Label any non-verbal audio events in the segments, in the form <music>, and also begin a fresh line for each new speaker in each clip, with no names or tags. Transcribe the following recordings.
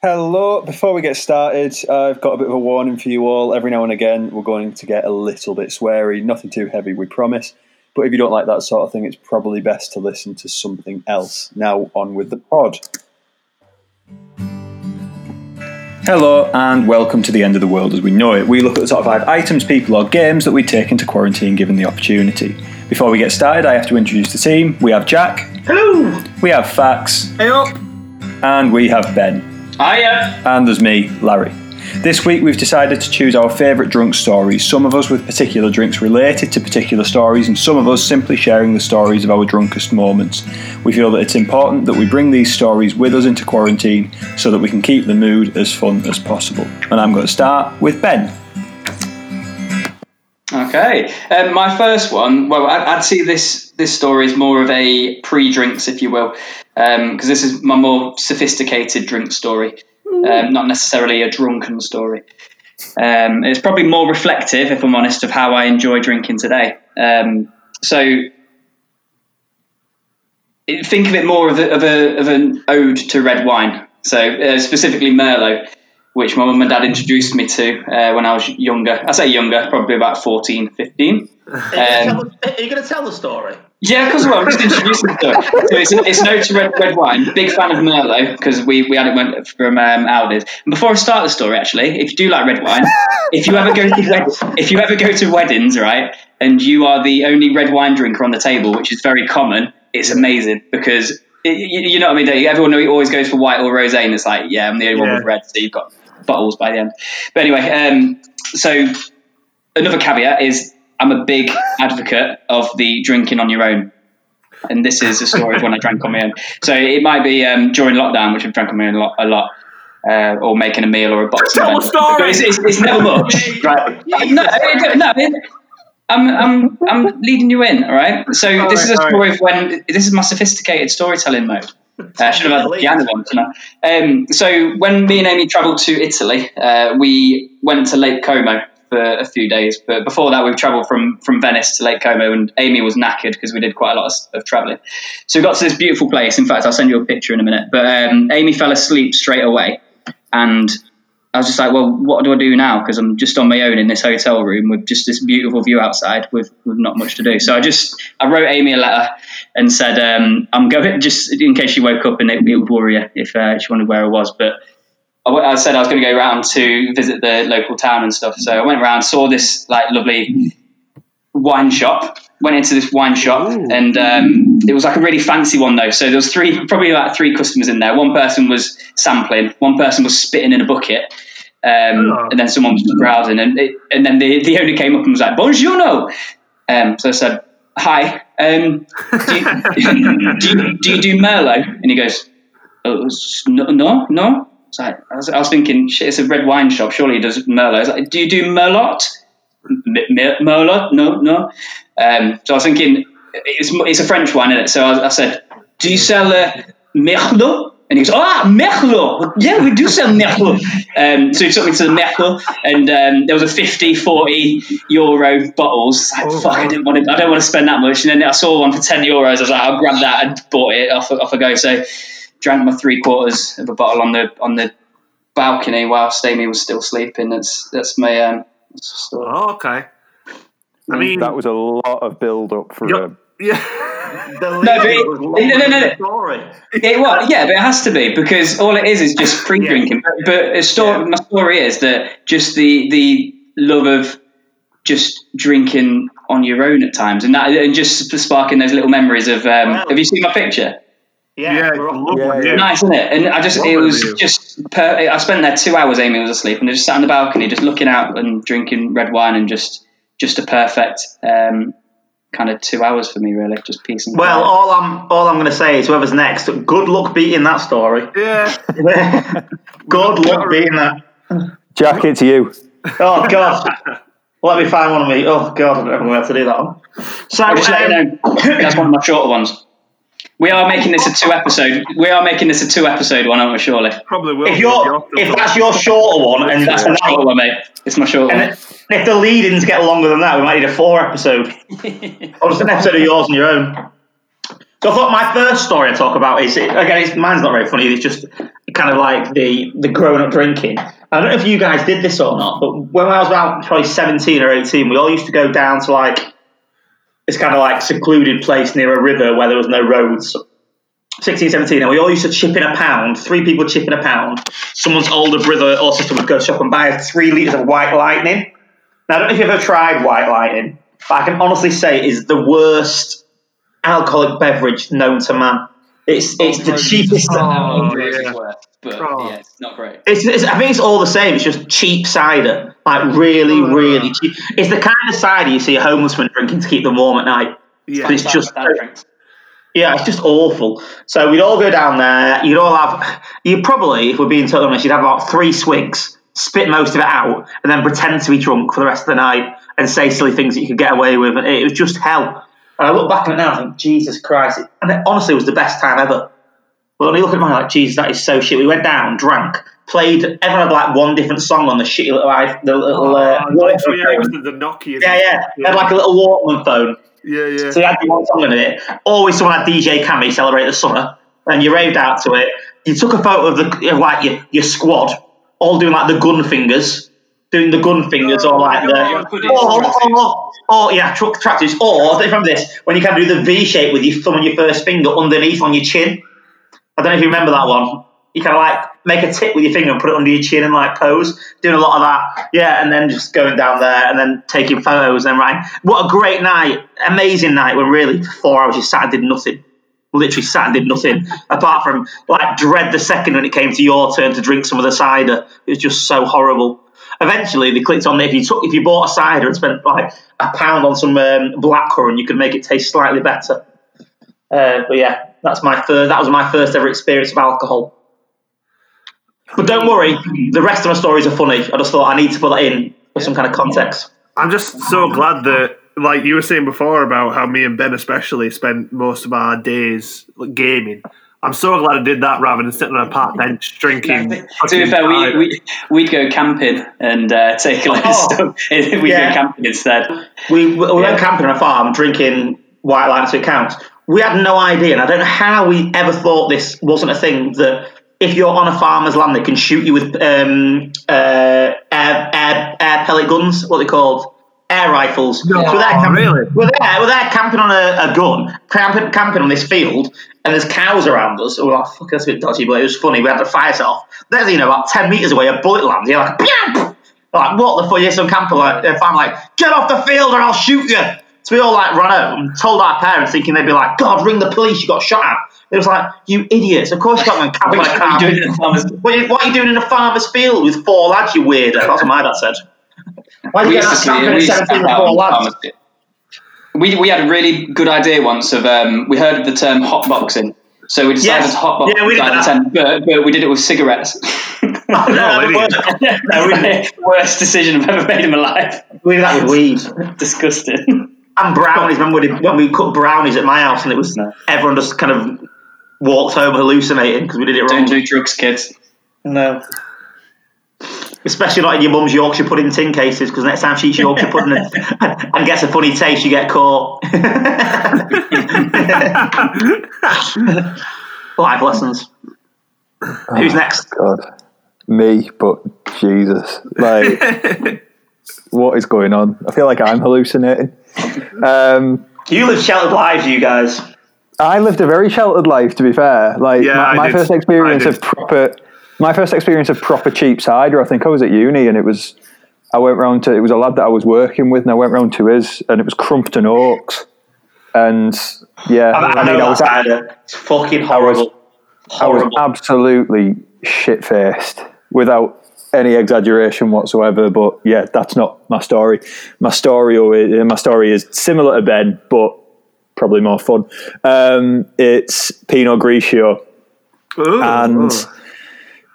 Hello. Before we get started, I've got a bit of a warning for you all. Every now and again, we're going to get a little bit sweary. Nothing too heavy, we promise. But if you don't like that sort of thing, it's probably best to listen to something else. Now, on with the pod. Hello, and welcome to the end of the world as we know it. We look at the top five items, people, or games that we take into quarantine given the opportunity. Before we get started, I have to introduce the team. We have Jack,
Hello.
we have Fax,
Hey up.
and we have Ben.
Hiya.
And there's me, Larry. This week we've decided to choose our favourite drunk stories, some of us with particular drinks related to particular stories, and some of us simply sharing the stories of our drunkest moments. We feel that it's important that we bring these stories with us into quarantine so that we can keep the mood as fun as possible. And I'm going to start with Ben.
Okay, um, my first one. Well, I'd, I'd see this this story is more of a pre-drinks, if you will, because this is my more sophisticated drink story, um, not necessarily a drunken story. Um, it's probably more reflective, if I'm honest, of how I enjoy drinking today. Um, so think of it more of, a, of, a, of an ode to red wine. So uh, specifically Merlot, which my mum and dad introduced me to uh, when I was younger. I say younger, probably about 14, 15.
Are
Um,
you going to tell the story?
yeah, because well, I'm just introducing it. So it's, it's ode to red, red wine. Big fan of Merlot because we, we had it went from um, Aldi's. And before I start the story, actually, if you do like red wine, if you ever go to wed- if you ever go to weddings, right, and you are the only red wine drinker on the table, which is very common, it's amazing because you, you know what I mean. Everyone always goes for white or rosé, and it's like, yeah, I'm the only one with red, so you've got bottles by the end. But anyway, um, so another caveat is I'm a big advocate of the drinking on your own. And this is a story of when I drank on my own. So it might be um, during lockdown, which I've drank on my own a lot, a lot uh, or making a meal or a boxing
Tell a story.
It's, it's, it's never much. <laughs> right? No, no, I'm, I'm, <laughs> I'm leading you in, all right? So this is a
All right,
story of when, this is my sophisticated storytelling mode. Uh, I should have had the piano one tonight. Um, so when me and Amy travelled to Italy, uh, we went to Lake Como for a few days. But before that, we travelled from from Venice to Lake Como, and Amy was knackered because we did quite a lot of, of travelling. So we got to this beautiful place. In fact, I'll send you a picture in a minute. But um, Amy fell asleep straight away, and I was just like, well, what do I do now? Because I'm just on my own in this hotel room with just this beautiful view outside with, with not much to do. So I just I wrote Amy a letter and said um, I'm going <laughs> just in case she woke up and it, it would worry her if uh, she wondered where I was. But I said I was going to go around to visit the local town and stuff. So I went around, saw this like lovely wine shop. Went into this wine shop and um, it was like a really fancy one though. So there was three, probably like three customers in there. One person was sampling, one person was spitting in a bucket, um,
Oh.
and then someone was browsing. And it, and then the, the owner came up and was like, "Buongiorno." Um, so I said, "Hi, um, do, you, <laughs> do, you, do you do Merlot?" And he goes, oh, "No, no, no." It's like, I, was, I was thinking, shit, it's a red wine shop. Surely he does Merlot. I was like, "Do you do Merlot?" Merlot? No, no. Um, so I was thinking, it's, it's a French wine, isn't it? So I, I said, "Do you sell uh, Merlot?" And he goes, "Ah, Merlot. Yeah, we do sell Merlot." Um, so he took me to the Merlot, and um, there was a 50, 40 euro bottles. Like,
Oh,
fuck, I didn't want to. I don't want to spend that much. And then I saw one for ten euros. I was like, I'll grab that and bought it off off a go. So drank my three quarters of a bottle on the on the balcony whilst Amy was still sleeping. That's that's my um. That's the.
Oh, okay. I mean,
That was a lot of build up for
Yup.
a. <laughs>
yeah.
The
No, it-
was
no, no, no, no.
story.
It was, yeah, but it has to be because all it is is just <laughs> pre-drinking. But, but a story,
Yeah.
my story is that just the the love of just drinking on your own at times, and that and just sparking those little memories of. Um,
Wow.
Have you seen my picture?
Yeah,
Yeah,
we're all-
Yeah, yeah.
Nice, isn't it? And I just, it was
view.
just. Per, I spent there two hours. Amy was asleep, and I just sat on the balcony, just looking out and drinking red wine, and just, just a perfect um, kind of two hours for me, really. Just peace and
Well,
quiet.
all I'm all I'm going to say is whoever's next, good luck beating that story.
Yeah. <laughs>
good luck beating that.
Jack, it's you.
Oh God. Let me find one of me. Oh God, I don't know if I'm going to have to do that one. So,
I'll just let you
um,
know, that's one of my shorter ones. We are making this a two episode. We are making this a two episode one, aren't we? Surely.
Probably will.
if you're if that's your shorter one and
That's
that's
my short one, mate. It's my short one.
if the lead-ins get longer than that, we might need a four episode <laughs> or just an episode of yours and your own. So I thought my first story I talk about is again, it's, mine's not very funny. It's just kind of like the the grown up drinking. I don't know if you guys did this or not, but when I was about probably seventeen or eighteen, we all used to go down to like this kind of like secluded place near a river where there was no roads. 16, 17, and we all used to chip in a pound, three people chip in a pound. Someone's older brother or sister would go shop and buy three litres of white lightning. Now, I don't know if you've ever tried white lightning, but I can honestly say it is the worst alcoholic beverage known to man. It's it's the oh, cheapest.
Oh, yeah.
Worth, but
Oh.
yeah, it's not great.
It's, it's, I think it's all the same. It's just cheap cider, like really, oh. really cheap. It's the kind of cider you see a homeless man drinking to keep them warm at night.
Yeah.
But it's just yeah, it's just awful. So we'd all go down there. You'd all have you probably, if we're being totally honest, you'd have about three swigs, spit most of it out, and then pretend to be drunk for the rest of the night and say silly things that you could get away with. And it was just hell. And I look back on it now and think, Jesus Christ! It, and it honestly was the best time ever. But when you look at mine, like, Jesus, that is so shit. We went down, drank, played. Everyone had like one different song on the shitty little, i- the little uh,
Oh, like,
Walkman
yeah, the, Nokia.
Yeah, yeah. They had like a little Walkman phone.
yeah, yeah.
So you had one song in it. Always someone had DJ Cammy celebrate the summer, and you raved out to it. You took a photo of the of, like your, your squad, all doing like the gun fingers, doing the gun fingers, or like the
God.
or, or, or yeah, truck tractors. Or don't this when you can do the V shape with your thumb and your first finger underneath on your chin. I don't know if you remember that one. You kind of like make a tip with your finger and put it under your chin and like pose, doing a lot of that. Yeah, and then just going down there and then taking photos and right. What a great night, amazing night when really for four hours you sat and did nothing. Literally sat and did nothing apart from like dread the second when it came to your turn to drink some of the cider. It was just so horrible. Eventually, they clicked on if you took if you bought a cider and spent like a pound on some um, blackcurrant, you could make it taste slightly better. Uh, but yeah, that's my first. That was my first ever experience of alcohol. But don't worry, the rest of my stories are funny. I just thought I need to put that in for some kind of context.
I'm just so glad that, like you were saying before about how me and Ben especially spent most of our days gaming. I'm so glad I did that rather than sitting on a park bench drinking.
to be
fucking
fair, we, we, we'd go camping and uh, take a load
Oh, <laughs>
of stuff. <laughs> We'd
yeah.
go camping instead.
We, we we went camping on a farm, drinking white line so it counts. We had no idea, and I don't know how we ever thought this wasn't a thing that if you're on a farmer's land, they can shoot you with um, uh, air, air, air pellet guns. What they called? Air rifles.
No,
so we're there camping,
really?
We're there, we're there camping on a, a gun, camping, camping on this field, and there's cows around us. We're like, fuck, that's a bit dodgy, but it was funny. We had the fire set off. There's, you know, about 10 metres away, a bullet lands. You're like, Pew! like, what the fuck? Yeah, some camper, like, if I'm like, get off the field or I'll shoot you. So we all like run home, told our parents, thinking they'd be like, God, ring the police, you got shot at. It was like, you idiots, of course you got to camp on a
What
car.
are you doing in the farmer's-
What, are you, what are you doing in a farmer's field with four lads, you weirdo? That's what my dad said. Why are
We
you
used to
going out
see,
camping at 17 with four lads?
We, we had a really good idea once of um, we heard of the term hotboxing, so we decided
Yes.
to hotbox
Yeah, we did
inside
that.
tent, but, but we did it with cigarettes. <laughs> <laughs>
Oh, no,
No,
we
idiot.
no, we.
Worst decision I've ever made in my life.
We did that with weed. <laughs>
Disgusting.
And brownies, when we, when we cut brownies at my house and it was,
No.
everyone just kind of walked home hallucinating because we did it wrong.
Don't do drugs, kids.
No. Especially not in your mum's Yorkshire pudding tin cases, because next time she eats Yorkshire pudding and, <laughs> and gets a funny taste, you get caught. <laughs> Life lessons. Who's oh, next?
God, me, but Jesus, like, <laughs> what is going on? I feel like I'm hallucinating. Um,
You live sheltered lives, you guys.
I lived a very sheltered life, to be fair. Like
Yeah,
my, my first experience of proper, my first experience of proper cheap cider. I think I was at uni, and it was. I went round to. It was a lad that I was working with, and I went round to his, and it was Crumpton Oaks, and yeah,
I, I,
I,
know
mean, I
that
was,
cider. It's fucking horrible.
I was
horrible.
absolutely shit faced, without any exaggeration whatsoever. But yeah, that's not my story. My story, always, my story is similar to Ben, but probably more fun. Um, it's Pinot Grigio,
Ooh,
and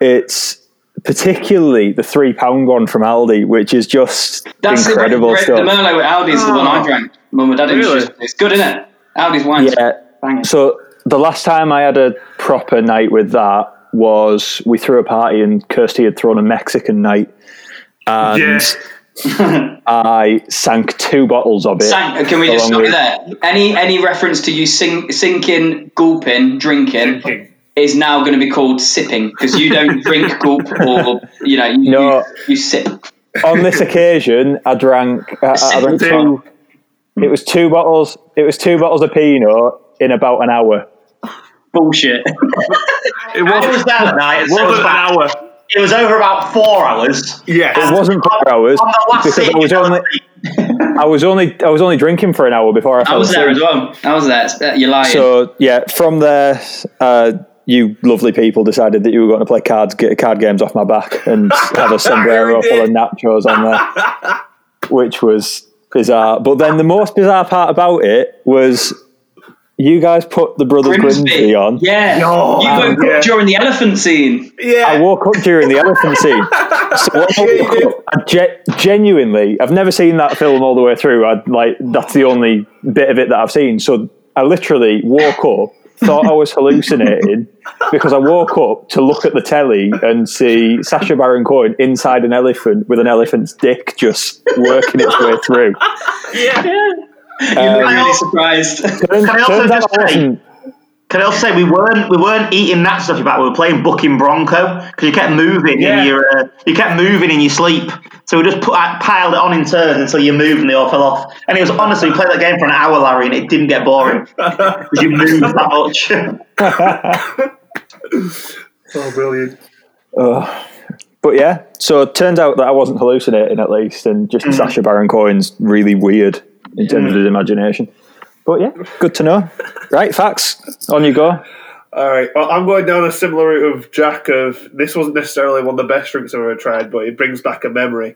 it's particularly the three pound one from Aldi, which is just
That's
incredible
the, the,
stuff.
the Merlot at Aldi's the one I
Oh.
drank. Mum and Dad
Really?
It's good, isn't it? Aldi's wine.
Yeah.
Banging.
So the last time I had a proper night with that was we threw a party and Kirsty had thrown a Mexican night, and
Yeah. <laughs>
I sank two bottles of it.
Sank, can we just
along
stop you
with-
there? Any any reference to you sink, sinking, gulping, drinking,
Drinking.
is now going to be called sipping because you don't <laughs> drink gulp or you know you,
No.
you, you sip.
On this occasion, I drank. I, I drank two. It was two bottles. It was two bottles of Pinot in about an hour.
Bullshit. <laughs>
It
I was
wasn't,
there that night. and so
wasn't
was
an hour.
It was over about four hours.
Yeah,
It wasn't four hours
On the last
because I was only. <laughs> I was only. I was only drinking for an hour before I.
I
fell
was there
asleep.
as well. I was there. You're lying.
So yeah, from there, uh, you lovely people decided that you were going to play cards, get card games off my back, and <laughs> have a sombrero full of nachos on there, which was bizarre. But then the most bizarre part about it was you guys put the Brothers
Grimsby.
Grimsby on.
Yeah.
Oh,
you woke
yeah.
up during the elephant scene.
Yeah.
I woke up during the elephant scene. So when I woke up, I ge- genuinely, I've never seen that film all the way through. I like that's the only bit of it that I've seen. So I literally woke up, thought I was hallucinating because I woke up to look at the telly and see Sacha Baron Cohen inside an elephant with an elephant's dick just working its way through. <laughs>
I'm
Um,
really surprised. <laughs> <laughs>
turns,
Can I also just say-
wasn't.
Can I also say we weren't we weren't eating that stuff about we were playing Bucking Bronco because you kept moving
Yeah.
in your uh, you kept moving in your sleep. So we just put uh, piled it on in turns until you moved and they all fell off. And it was honestly we played that game for an hour, Larry, and it didn't get boring because you moved that much.
oh, brilliant.
Uh, but yeah, so it turns out that I wasn't hallucinating at least, and just Sacha Baron Cohen's really weird in terms of his imagination. But yeah, good to know. Right, Fax. On you go.
All right. Well, I'm going down a similar route of Jack. Of this wasn't necessarily one of the best drinks I've ever tried, but it brings back a memory.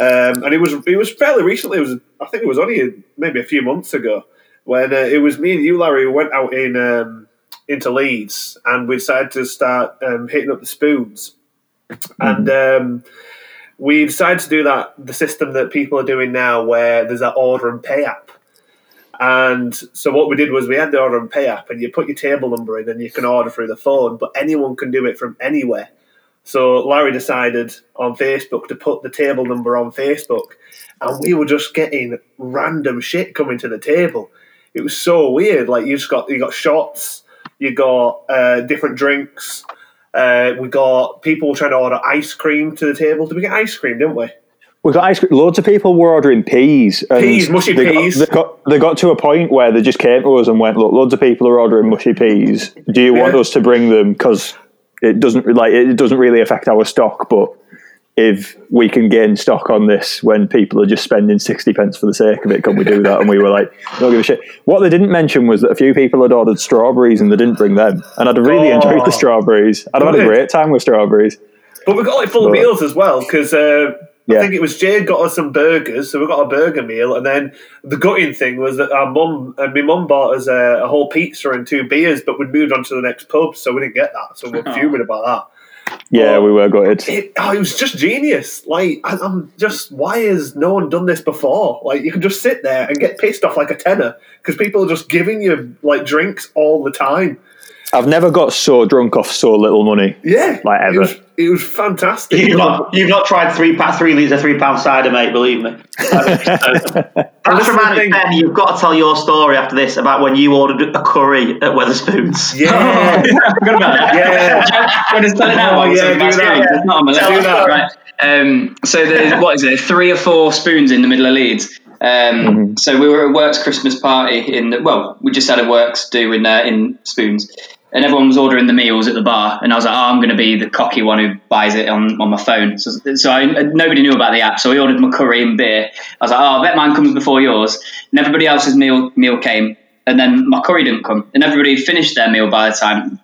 Um, and it was it was fairly recently. It was I think it was only maybe a few months ago when uh, it was me and you, Larry, who went out in um, into Leeds, and we decided to start um, hitting up the spoons. And um, we decided to do that the system that people are doing now, where there's that order and pay app. And so what we did was we had the order and pay app, and you put your table number in, and you can order through the phone. But anyone can do it from anywhere. So Larry decided on Facebook to put the table number on Facebook, and we were just getting random shit coming to the table. It was so weird. Like you just got you got shots, you got uh, different drinks. Uh, we got people trying to order ice cream to the table. Did we get ice cream? Didn't we?
We got ice cream. Loads of people were ordering peas.
Peas, mushy
they
peas.
Got, they, got, they got to a point where they just came to us and went, "Look, loads of people are ordering mushy peas. Do you want
Yeah.
us to bring them? Because it doesn't like it doesn't really affect our stock, but." If we can gain stock on this when people are just spending 60 pence for the sake of it, can we do that? And we were like, don't give a shit. What they didn't mention was that a few people had ordered strawberries and they didn't bring them. And I'd really
Oh.
enjoyed the strawberries. I'd have had a great time with strawberries.
But we got like full
But-
meals as well because uh,
Yeah.
I think it was Jade got us some burgers, so we got a burger meal, and then the gutting thing was that our mum and my mum bought us a, a whole pizza and two beers, but we'd moved on to the next pub, so we didn't get that. So we're
Oh.
fuming about that.
Yeah,
Well,
we were gutted.
It, oh, it was just genius. Like I, I'm just, why has no one done this before? Like you can just sit there and get pissed off like a tenner because people are just giving you like drinks all the time.
I've never got so drunk off so little money.
Yeah,
Like ever.
It was, it was fantastic.
you've not you've not tried three pa- three litres of three pound cider, mate. Believe me. That <laughs>
That's
reminded Ben. You've got to tell your story after this about when you ordered a curry at Wetherspoons.
Yeah.
I <laughs> forgot about that.
Yeah.
I'm going to tell it now.
Yeah, do that.
It's not on my list.
that.
Right. Um, so there's what is it? Three or four spoons in the middle of Leeds. Um, So we were at Works Christmas party in the, well, we just had a Works do in uh, in spoons, and everyone was ordering the meals at the bar, and I was like, oh, I'm going to be the cocky one who buys it on, on my phone. So, so I, nobody knew about the app, so we ordered my curry and beer. I was like, oh, I bet mine comes before yours, and everybody else's meal meal came. And then my curry didn't come, and everybody finished their meal by the time.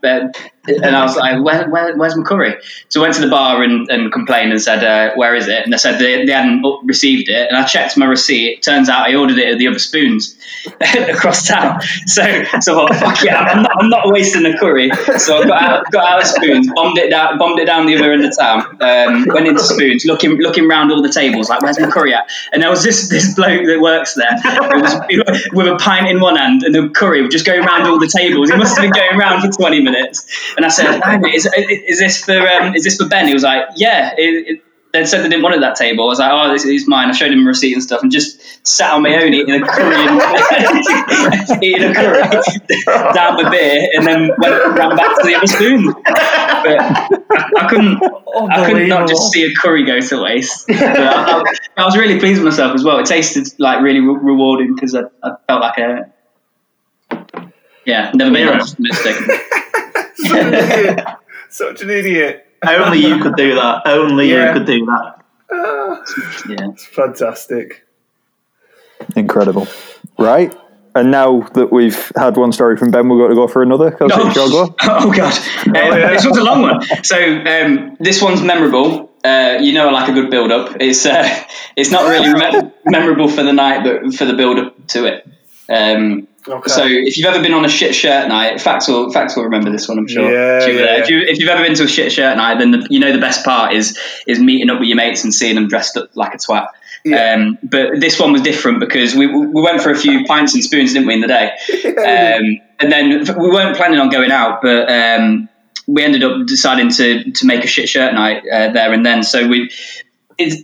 And I was like, where, where, "Where's my curry?" So I went to the bar and, and complained and said, uh, "Where is it?" And they said they, they hadn't received it. And I checked my receipt. Turns out I ordered it at the other spoons <laughs> across town. So so I thought, fuck yeah, I'm not, I'm not wasting a curry. So I got out got out of spoons, bombed it down, bombed it down the other end of town. Um, went into spoons, looking looking round all the tables, like, "Where's my curry at?" And there was this this bloke that works there was, with a pint in one hand and the curry just going around all the tables. He must have been going around for 20 minutes. And I said, is, is this for um, is this for Ben?" He was like, "Yeah." It, it, they said they didn't want it at that table. I was like, oh, this is mine. I showed him a receipt and stuff, and just sat on my own eating a curry, and, <laughs> <laughs> eating a curry <laughs> down my beer, and then went ran back to the other spoon. But I, I couldn't, I could not just see a curry go to waste. But I, I, I was really pleased with myself as well. It tasted like really re- rewarding because I, I felt like a yeah, never made a mistake.
Such an idiot. Such an idiot.
Only you could do that. Only
Yeah.
you could do that.
Ah,
Yeah.
it's fantastic.
Incredible. Right. And now that we've had one story from Ben, we've got to go for another. Go,
Oh, <laughs>
go.
oh god, Um,
yeah.
this one's a long one. So um, this one's memorable. Uh, you know, I like a good build up. It's uh, it's not really me- memorable for the night, but for the build up to it. Um,
Okay.
So if you've ever been on a shit shirt night, Fax will Fax will remember this one, I'm sure.
Yeah,
if, you,
yeah,
if, you, if you've ever been to a shit shirt night, then the, you know the best part is is meeting up with your mates and seeing them dressed up like a twat.
Yeah.
Um, but this one was different because we, we went for a few pints and spoons, didn't we, in the day? <laughs> Um, and then we weren't planning on going out, but um, we ended up deciding to to make a shit shirt night uh, there and then. So we, it's,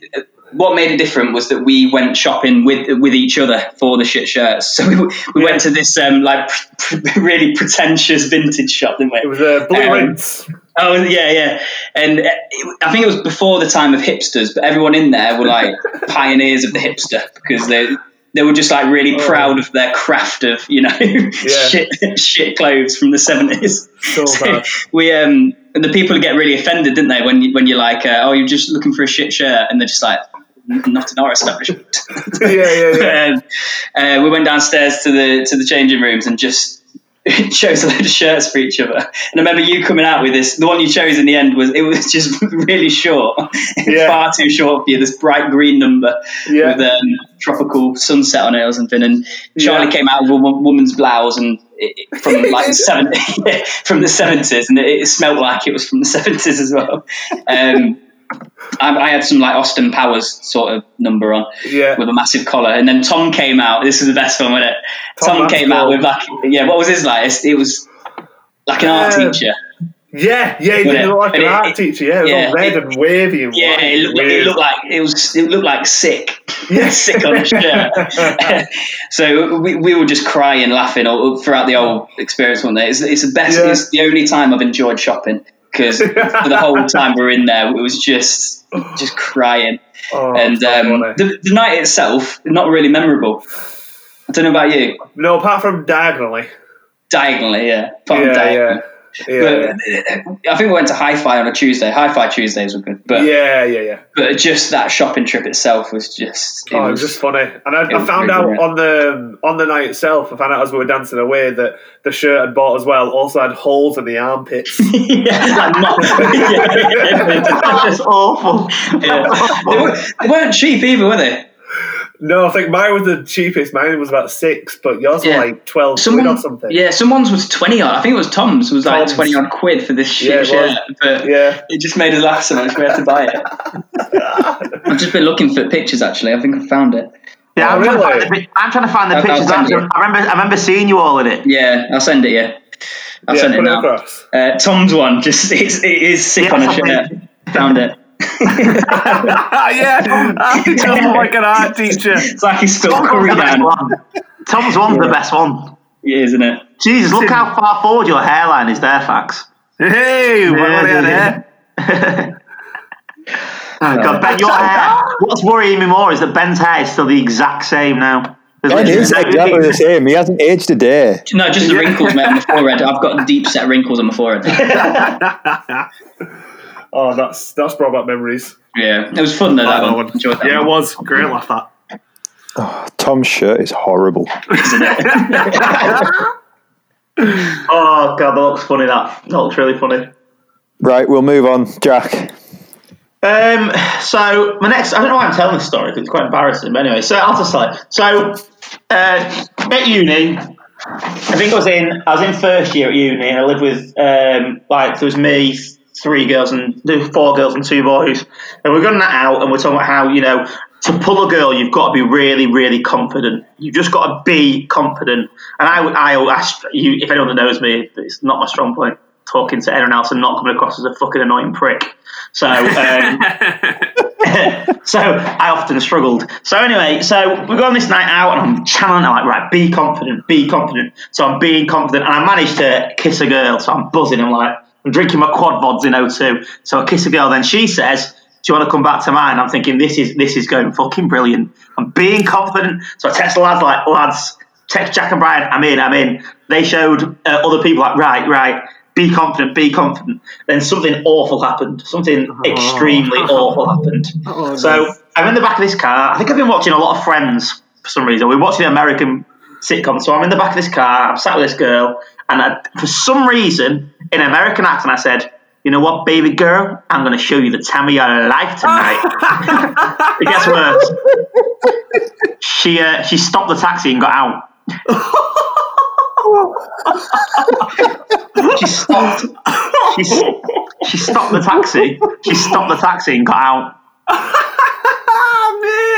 what made it different was that we went shopping with with each other for the shit shirts. So we, we went to this um, like <laughs> really pretentious vintage shop, didn't we?
it was a blue
Um,
rinse.
Oh yeah, yeah, and uh, it, I think it was before the time of hipsters, but everyone in there were like <laughs> pioneers of the hipster because they they were just like really
Oh.
proud of their craft of you know <laughs> shit shit clothes from the seventies.
So bad.
we um the people get really offended, didn't they, when you, when you're like, uh, oh, you're just looking for a shit shirt, and they're just like. Not in our establishment. <laughs>
Yeah, yeah, yeah. <laughs>
um, uh, we went downstairs to the to the changing rooms and just <laughs> chose a load of shirts for each other. And I remember you coming out with this. The one you chose in the end was it was just really short,
Yeah.
far too short for you. This bright green number
Yeah.
with um, tropical sunset on it or something. And Charlie
Yeah.
came out with a woman's blouse and it, it- from like the from the seventies, and it, it smelled like it was from the seventies as well. Um, I, I had some like Austin Powers sort of number on
Yeah.
with a massive collar. And then Tom came out. This is the best one, wasn't it?
Tom,
Tom, came out
cool.
with like, yeah, what was his like? It's- It was like an art teacher.
Yeah, yeah, he look like an
it-
art
it-
teacher. Yeah, it was
yeah,
all red
it-
and wavy and
Yeah, it looked, it looked like it was. It looked like sick,
Yeah. <laughs>
sick on a shirt. <laughs> so we, we were just crying, laughing all, throughout the whole experience. One day, it's, it's the best.
Yeah.
It's the only time I've enjoyed shopping because for the whole time we were in there, it was just just crying.
Oh,
and um, the, the night itself, not really memorable. I don't know about you.
no, apart from diagonally.
Diagonally, yeah. Apart from
Yeah,
diagonally.
yeah. Yeah,
But I think we went to Hi-Fi on a Tuesday. Hi-Fi Tuesdays were good, but
yeah, yeah, yeah.
but just that shopping trip itself was just. It
Oh, it
was,
was just funny, and I, I found out
brilliant.
on the on the night itself. I found out as we were dancing away that the shirt I'd bought as well also had holes in the armpits. <laughs>
yeah, not, <laughs> yeah,
That's awful.
yeah. They, weren't, they weren't cheap either, were they?
No, I think mine was the cheapest. Mine was about six, but yours
Yeah.
were like twelve
Someone,
quid or something.
yeah, someone's was twenty odd. I think it was Tom's It was like twenty odd quid for this
Yeah,
shit
it
shirt, but
Yeah.
it just made us laugh so much we had to buy it. <laughs> I've just been looking for pictures actually. I think I found it.
Yeah,
Oh,
I'm, trying to
really?
find the, I'm trying to find the
I'll- I'll
pictures. I,
you.
I remember, I remember seeing you all in it.
Yeah, I'll send it you. I'll
yeah,
send it
put it
now. Uh, Tom's one, just it's, it is sick
Yeah,
on a shirt. Found it.
Yeah, I sound like an art teacher.
It's like he spilled
Tom's the one. Tom's one's the best one.
Yeah, isn't it?
Jesus, look how far forward your hairline is there, Fax.
Hey, what
Yeah,
are you
yeah. <laughs> Oh, God, Ben, your hair. What's worrying me more is that Ben's hair is still the exact same now. There's
Ben is exactly the same. He hasn't aged a day.
No, just the wrinkles, mate, on the forehead. I've got deep set wrinkles on my forehead. <laughs> <laughs>
oh, that's that's brought back memories.
Yeah, it was fun though. That
Oh,
one. Enjoyed that
yeah, it was great. Laugh that.
Tom's shirt is horrible. <laughs>
Oh, God, that looks funny, that. That looks really funny.
Right, we'll move on. Jack.
Um, so my next, I don't know why I'm telling this story because it's quite embarrassing. But anyway, so I'll just say, so uh, at uni, I think I was in, I was in first year at uni, and I lived with um, like there was me, three girls, and four girls and two boys, and we're going that out, and we're talking about how you know to pull a girl, you've got to be really, really confident. You've just got to be confident. And I, I, I, you, if anyone knows me, it's not my strong point talking to anyone else and not coming across as a fucking annoying prick. So, um, <laughs> so I often struggled. So anyway, so we go on this night out, and I'm channeling. I'm like, right, be confident, be confident. So I'm being confident, and I managed to kiss a girl. So I'm buzzing. I'm like, I'm drinking my quad vods in O2. So I kiss a girl. Then she says, "Do you want to come back to mine?" I'm thinking, this is this is going fucking brilliant. I'm being confident. So I text the lads like, lads, text Jack and Brian. I'm in. I'm in. They showed uh, other people like, right, right. Be confident, be confident. Then something awful happened. Something extremely <laughs> awful happened.
Oh,
So I'm in the back of this car. I think I've been watching a lot of Friends for some reason. We're watching an American sitcom. So I'm in the back of this car. I'm sat with this girl, and I, for some reason, in American accent, I said, "You know what, baby girl? I'm going to show you the time of your life tonight." <laughs> it gets worse. She uh, she stopped the taxi and got out. she stopped. She, she stopped the taxi. She stopped the taxi and got out. <laughs>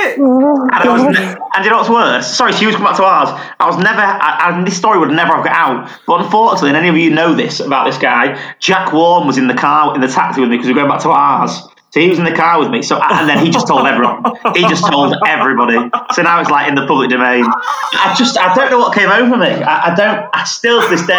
Ah, mate.
And, I was ne- and you know what's worse? Sorry, she was coming back to ours. I was never, I, and this story would never have got out. But unfortunately, and any of you know this about this guy, Jack Warren was in the car, in the taxi with me because we were going back to ours. So he was in the car with me. So and then he just told everyone. He just told everybody. So now it's like in the public domain. I just, I don't know what came over me. I, I don't. I still to this day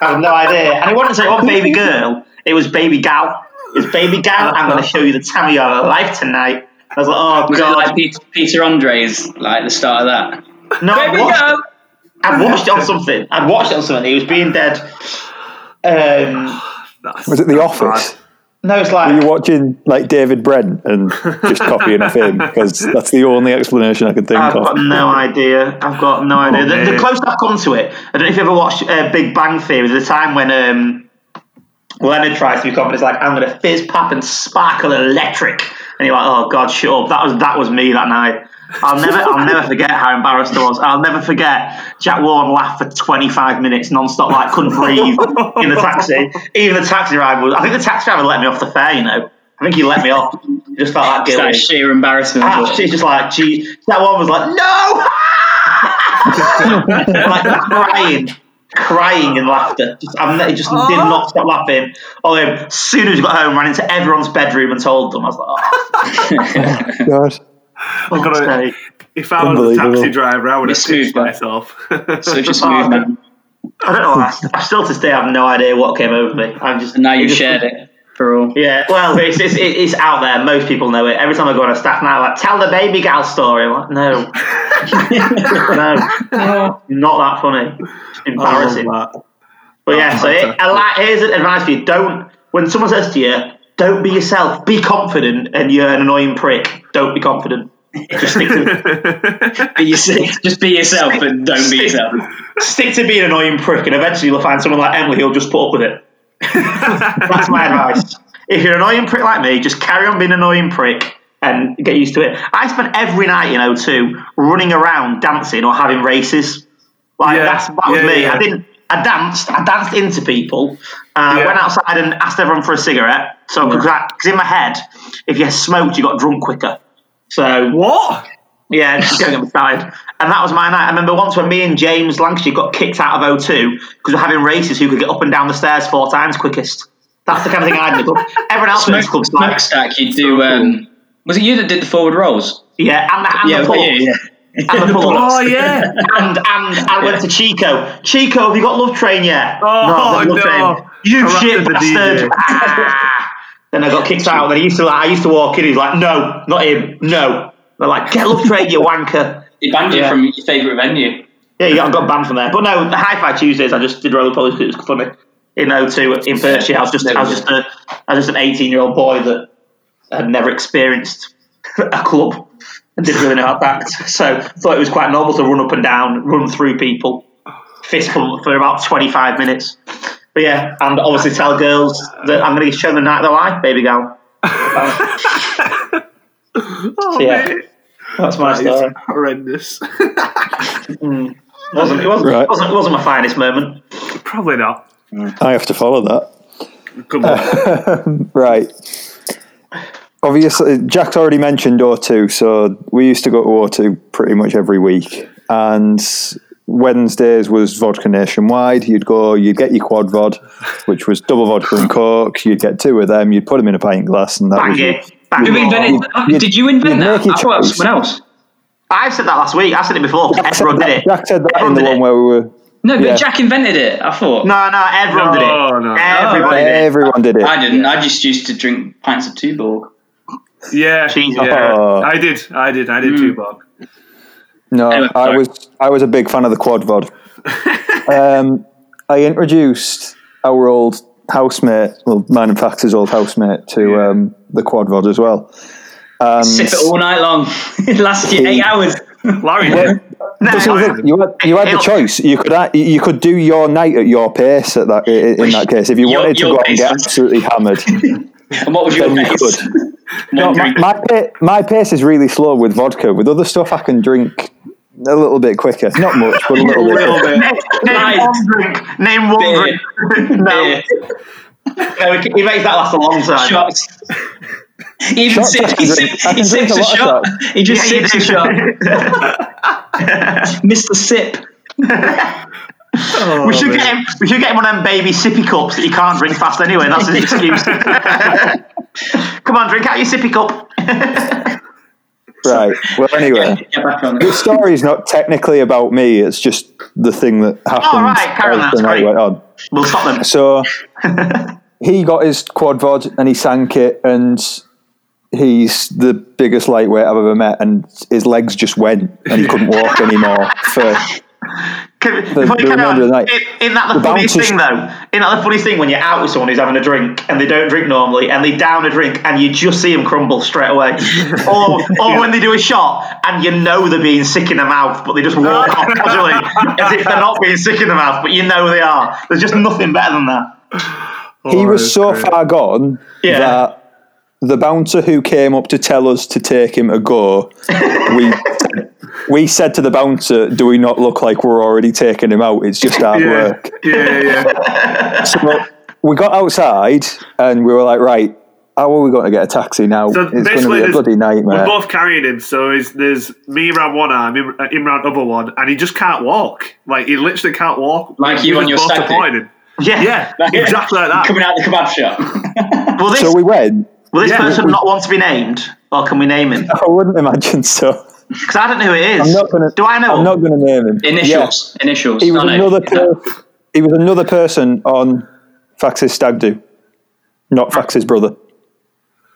have no idea. And it wasn't say one baby girl. It was baby gal. It's baby gal. I'm going to show you the time of your life tonight. I was like, oh
Was it
god.
like Peter, Peter Andre's, like the start of that?
No, I
Baby
watched,
girl!
I'd watched it on something. I'd watched it on something. He was being dead. Um,
Was it The Office?
no, it's
Were
like
you watching like David Brent and just copying off him? Because that's the only explanation I can think
I've
of.
got no idea. I've got no idea. The, the closest I've come to it, I don't know if you ever watched uh, Big Bang Theory. the time when um, Leonard tries to be confident. it's like, "I'm going to fizz, pop, and sparkle electric," and you're like, "Oh God, shut up!" That was that was me that night. I'll never, I'll never forget how embarrassed I was. I'll never forget Jack Warren laughed for 25 minutes non-stop, like couldn't breathe in the taxi. Even the taxi driver was. I think the taxi driver let me off the fare. You know, I think he let me off. He just felt like guilty.
that sheer embarrassment.
Ah, she's just like, gee, that one was like, no, <laughs> like crying, crying in laughter. Just, I'm, he just did oh. not stop laughing. Although, as soon as we got home, ran into everyone's bedroom and told them. I was like, oh,
God.
fuck's
gotta- If I was a taxi driver, I would have
It's
pissed myself. <laughs>
Such a smooth man.
I don't know. I, I still to this day have no idea what came over me. I'm just
And now you've
just-
shared it for all.
Yeah, well, it's, it's, it's out there. Most people know it. Every time I go on a staff night, like, tell the baby gal story. I'm like, no, <laughs> no, not that funny. It's embarrassing.
that.
But yeah, so it,
fantastic.
Like, here's an advice for you: don't when someone says to you, "Don't be yourself, be confident," and you're an annoying prick. Don't be confident. Just stick to <laughs>
Be yourself. Just be yourself and don't be yourself.
stick to being an annoying prick, and eventually you'll find someone like Emily who'll just put up with it. That's my advice. If you're an annoying prick like me, just carry on being an annoying prick and get used to it. I spent every night in O2 running around dancing or having races. Like
Yeah,
that's that was
yeah,
me.
yeah.
I didn't. I danced. I danced into people. Uh. Went outside and asked everyone for a cigarette. So because in my head, if you smoked, you got drunk quicker. So
What?
yeah, just going started. And that was my night. I remember once when me and James Lancashire got kicked out of O2 because we're having races who could get up and down the stairs four times quickest. That's the kind of thing I did. Everyone else in this
Smoke,
club's like,
smokestack, you do. Um, was it you that did the forward rolls?
yeah, and the, and
yeah,
the pull
it? Yeah.
And the <laughs> pull-ups.
Oh yeah.
And and I went to Chico. Chico, have you got Love Train yet?
Oh,
there's Love
no.
Train. You
Harassed
shit
the
bastard. <laughs> Ah. then I got kicked out. Then I used to like, I used to walk in. He's like, no, not him. No. They're like, get Love Train, you wanker.
He banned you
Yeah.
from your favourite venue.
Yeah, you got, got banned from there. But no, the Hi-Fi Tuesdays, I just did roller polish because it was funny. In O2 in Perthshire, I was just I was just a I was just an 18 year old boy that had never experienced <laughs> a club and didn't really know how to act. So I thought it was quite normal to run up and down, run through people, fist pump for about 25 minutes. But yeah, and obviously tell girls that I'm going to show them the night of their life, baby gal.
Oh, <laughs>
So, yeah.
Oh, mate.
That's my
That is
story.
horrendous.
It <laughs> hmm. wasn't, it, wasn't,
Right.
it, wasn't, it wasn't my finest moment.
Probably not. Hmm.
I have to follow that.
Come on. <laughs>
Right. Obviously, Jack's already mentioned O2, so we used to go to O2 pretty much every week. And Wednesdays was vodka nationwide. You'd go, you'd get your quad vod, which was double vodka and coke. You'd get two of them. You'd put them in a pint glass, and that
Bang
was your,
it. Bang
Who invented? oh,
you-
did you invent that?
make
I thought that was
choice.
someone else.
I said that last week. I said it before.
Jack said,
Everyone did it.
Jack said that in
Everyone
the one
it.
where we were.
No, but
Yeah.
Jack invented it. I thought.
No, no, everyone did
No,
it.
no.
Everybody did it.
Everyone did it.
I didn't. I just used to drink pints of Tuborg.
Yeah,
Jesus.
yeah.
Oh.
I did, I did, I did
Mm.
too, Bob.
No,
Anyway,
I was I was a big fan of the quad vod. <laughs> um, I introduced our old housemate, well, mine and Fax's old housemate, to
Yeah.
um, the quad vod as well. And
Sip it all night long. <laughs> it lasted eight hours.
Larry
Well,
did.
No,
this is the thing, you had, you had the choice. You could you could do your night at your pace at that in in that case. If you
Your-
wanted to go out and get absolutely hammered, <laughs>
And what was your
then you
pace?
could. No, my, my, my pace is really slow with vodka. With other stuff, I can drink a little bit quicker. Not much, but a little <laughs> bit.
little
quicker.
bit.
Name, name one drink. Name one
Beer.
drink. no.
Beer.
no, he he makes that last a long time.
Shots. He even
Shots, I
sips, he,
drink-
he sips
a
a shot. He just
Yeah, you
sips a
do.
shot. <laughs> Mr. Sip.
Oh,
We should oh,
man.
get him. We should get him one of them baby sippy cups that you can't drink fast anyway. That's his excuse. <laughs> Come on, drink out your sippy cup.
Right. Well, anyway. The story is not technically about me. It's just the thing that happened
Oh, right, that's great.
went on.
We'll stop them.
So <laughs> he got his quad vod and he sank it, and he's the biggest lightweight I've ever met, and his legs just went, and he couldn't walk anymore for the
before you carry
remainder
on,
of the night.
in, in that the,
The
funniest thing though? In that the funniest thing when you're out with someone who's having a drink and they don't drink normally and they down a drink and you just see them crumble straight away, <laughs> or or when they do a shot and you know they're being sick in the mouth but they just walk <laughs> off casually as if they're not being sick in the mouth but you know they are. There's just nothing better than that.
he
Oh,
was so
great.
far gone
Yeah.
that the bouncer who came up to tell us to take him a go, we <laughs> we said to the bouncer, "Do we not look like we're already taking him out? It's just hard
Yeah,
work."
yeah, yeah. <laughs>
So we got outside and we were like, "Right, how are we going to get a taxi now?
So
it's going to be a bloody nightmare."
We're both carrying him, so there's, there's me around one arm, him, uh, him around other one, and he just can't walk. Like he literally can't walk.
Like you
We
on
was
your
both
stag
Yeah.
Yeah, exactly like that.
Coming out the kebab shop.
Will this
so we went.
Will this
yeah.
person not want to be named or can we name him? <laughs>
I wouldn't imagine so.
Because I don't know who it is.
I'm not going to.
Do I know?
I'm
him?
not going to name him.
Initials. Initials.
He was
I know.
another. Per- he was another person on Fax's stag do, not Fax's brother.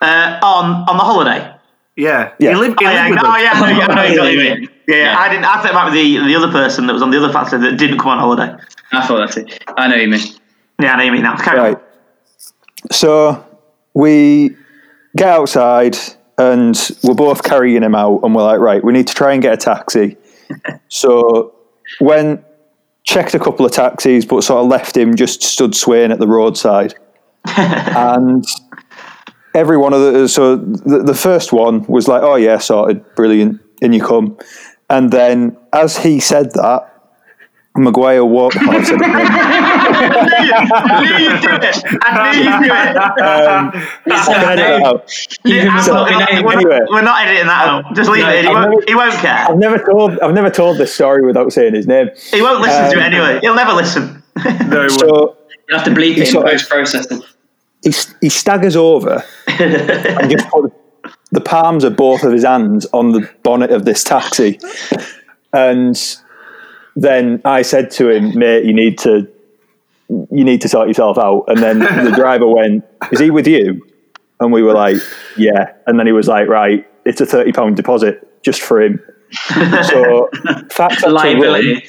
Uh, on on the holiday.
Yeah,
Yeah.
He lived, he
Oh yeah,
lived with
oh, yeah, I know, I know exactly what you mean. Yeah, yeah,
Yeah.
I didn't. I thought it might be the the other person that was on the other factory that didn't come on holiday.
I thought that's it. I know you mean.
Yeah, I know you mean now. Carry on.
Right. So we get outside and we're both carrying him out, and we're like, right, we need to try and get a taxi. <laughs> so when checked a couple of taxis, but sort of left him just stood swaying at the roadside, <laughs> and. Every one of the so the, the first one was like, oh yeah, sorted, brilliant, in you come, and then as he said that, Maguire walked. <laughs> Oh, I it again.
Knew you'd do it. I knew you'd do it.
Um,
It's
I can edit that out.
Yeah, I'm not gonna- we're,
anyway.
not, we're not editing that out. Just leave
No,
it. He won't,
never-
he won't care.
I've never told I've never told this story without saying his name.
He won't listen to it
Um,
anyway. He'll never listen.
No, he.
So
You have to bleep it in post processing.
he, he staggers over <laughs> and just put the palms of both of his hands on the bonnet of this taxi. And then I said to him, mate, you need to you need to sort yourself out. And then the <laughs> driver went, Is he with you? And we were like, Yeah. And then he was like, Right, it's a thirty pound deposit just for him. So <laughs> Fax had to run.
Liability.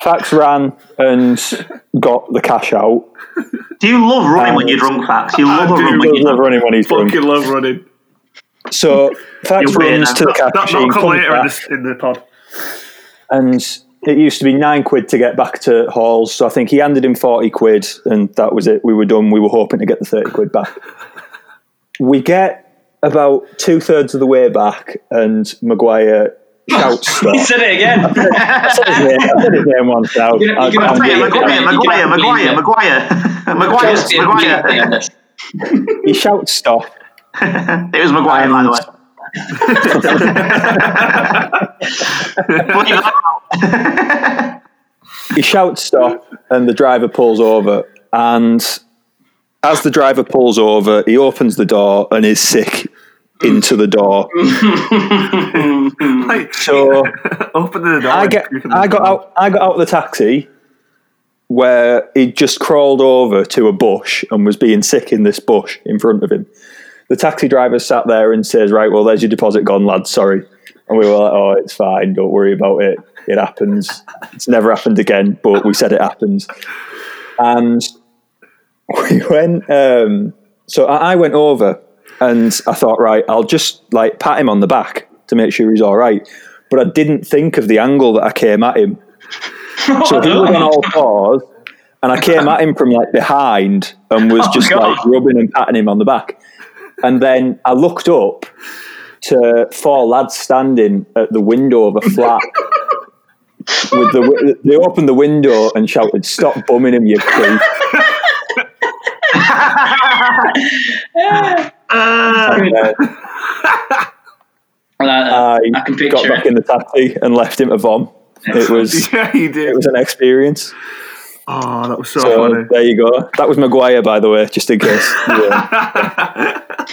Fax ran and got the cash out.
Do you love running
Um,
when you're drunk, Fax? You love a
do
run when
Does
you're
love
drunk.
running when he's drunk.
Fucking love running.
So Fax runs to the cash
That,
machine,
that'll come
comes
later in,
back,
this, in the pod.
and it used to be nine quid to get back to Halls. So I think he handed him forty quid, and that was it. We were done. We were hoping to get the thirty quid back. We get about two thirds of the way back, and Maguire shouts <laughs> stop.
He said it again.
I said his name, I said his name once now.
You're you're gonna
I'm
say
really-
it,
Maguire, Maguire, Maguire, <laughs> Maguire, Maguire,
Just be a bleep thing on
Maguire.
he shouts stop. <laughs>
It was Maguire, by the way. What you got?
he shouts stop and the driver pulls over and as the driver pulls over he opens the door and is sick into the door. <laughs>
Like,
So
open the door.
I get, I got out, I got out of the taxi where he just crawled over to a bush and was being sick in this bush in front of him. The taxi driver sat there and says, "Right, well, there's your deposit gone, lad. Sorry." And we were like, "Oh, it's fine. Don't worry about it. It happens. It's never happened again." But we said it happens, and we <laughs> went. Um, so I went over and I thought, right, I'll just like pat him on the back to make sure he's all right. But I didn't think of the angle that I came at him. So he was on all fours, and I came at him from like behind and was <laughs>
Oh,
just
God.
like rubbing and patting him on the back. And then I looked up to four lads standing at the window of a flat. With the, they opened the window and shouted, "Stop bumming him, you creep!"
Uh,
And then
Well, I,
I,
I
got back
it.
in the taxi and left him to vom. It was <laughs>
yeah, you did.
it was an experience.
Oh, that was so,
So
funny.
there you go. That was Maguire, by the way, just in case. <laughs> Yeah.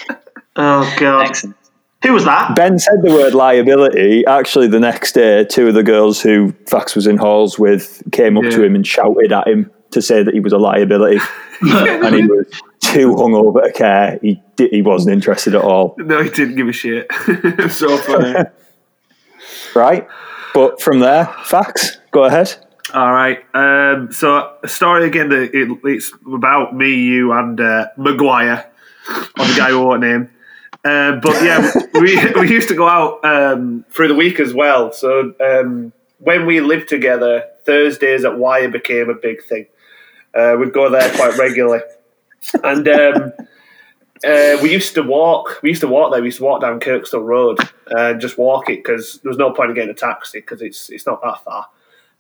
oh god.
Excellent.
Who was that?
Ben said the word liability. Actually, the next day, two of the girls who Fax was in halls with came up to him and shouted at him to say that he was a liability, <laughs> and he was too hungover to care. He di- he wasn't interested at all.
no, he didn't give a shit. <laughs> so funny.
Right, but from there, Fax, go ahead.
All right. Um, so a story again. That it, it's about me, you, and uh, Maguire, or the guy who won't name. Uh, but yeah, <laughs> we <laughs> we used to go out um, through the week as well. So um, when we lived together, Thursdays at Wire became a big thing. Uh, we'd go there quite regularly, and um, uh, we used to walk. We used to walk there. We used to walk down Kirkstall Road and just walk it because there was no point in getting a taxi because it's it's not that far.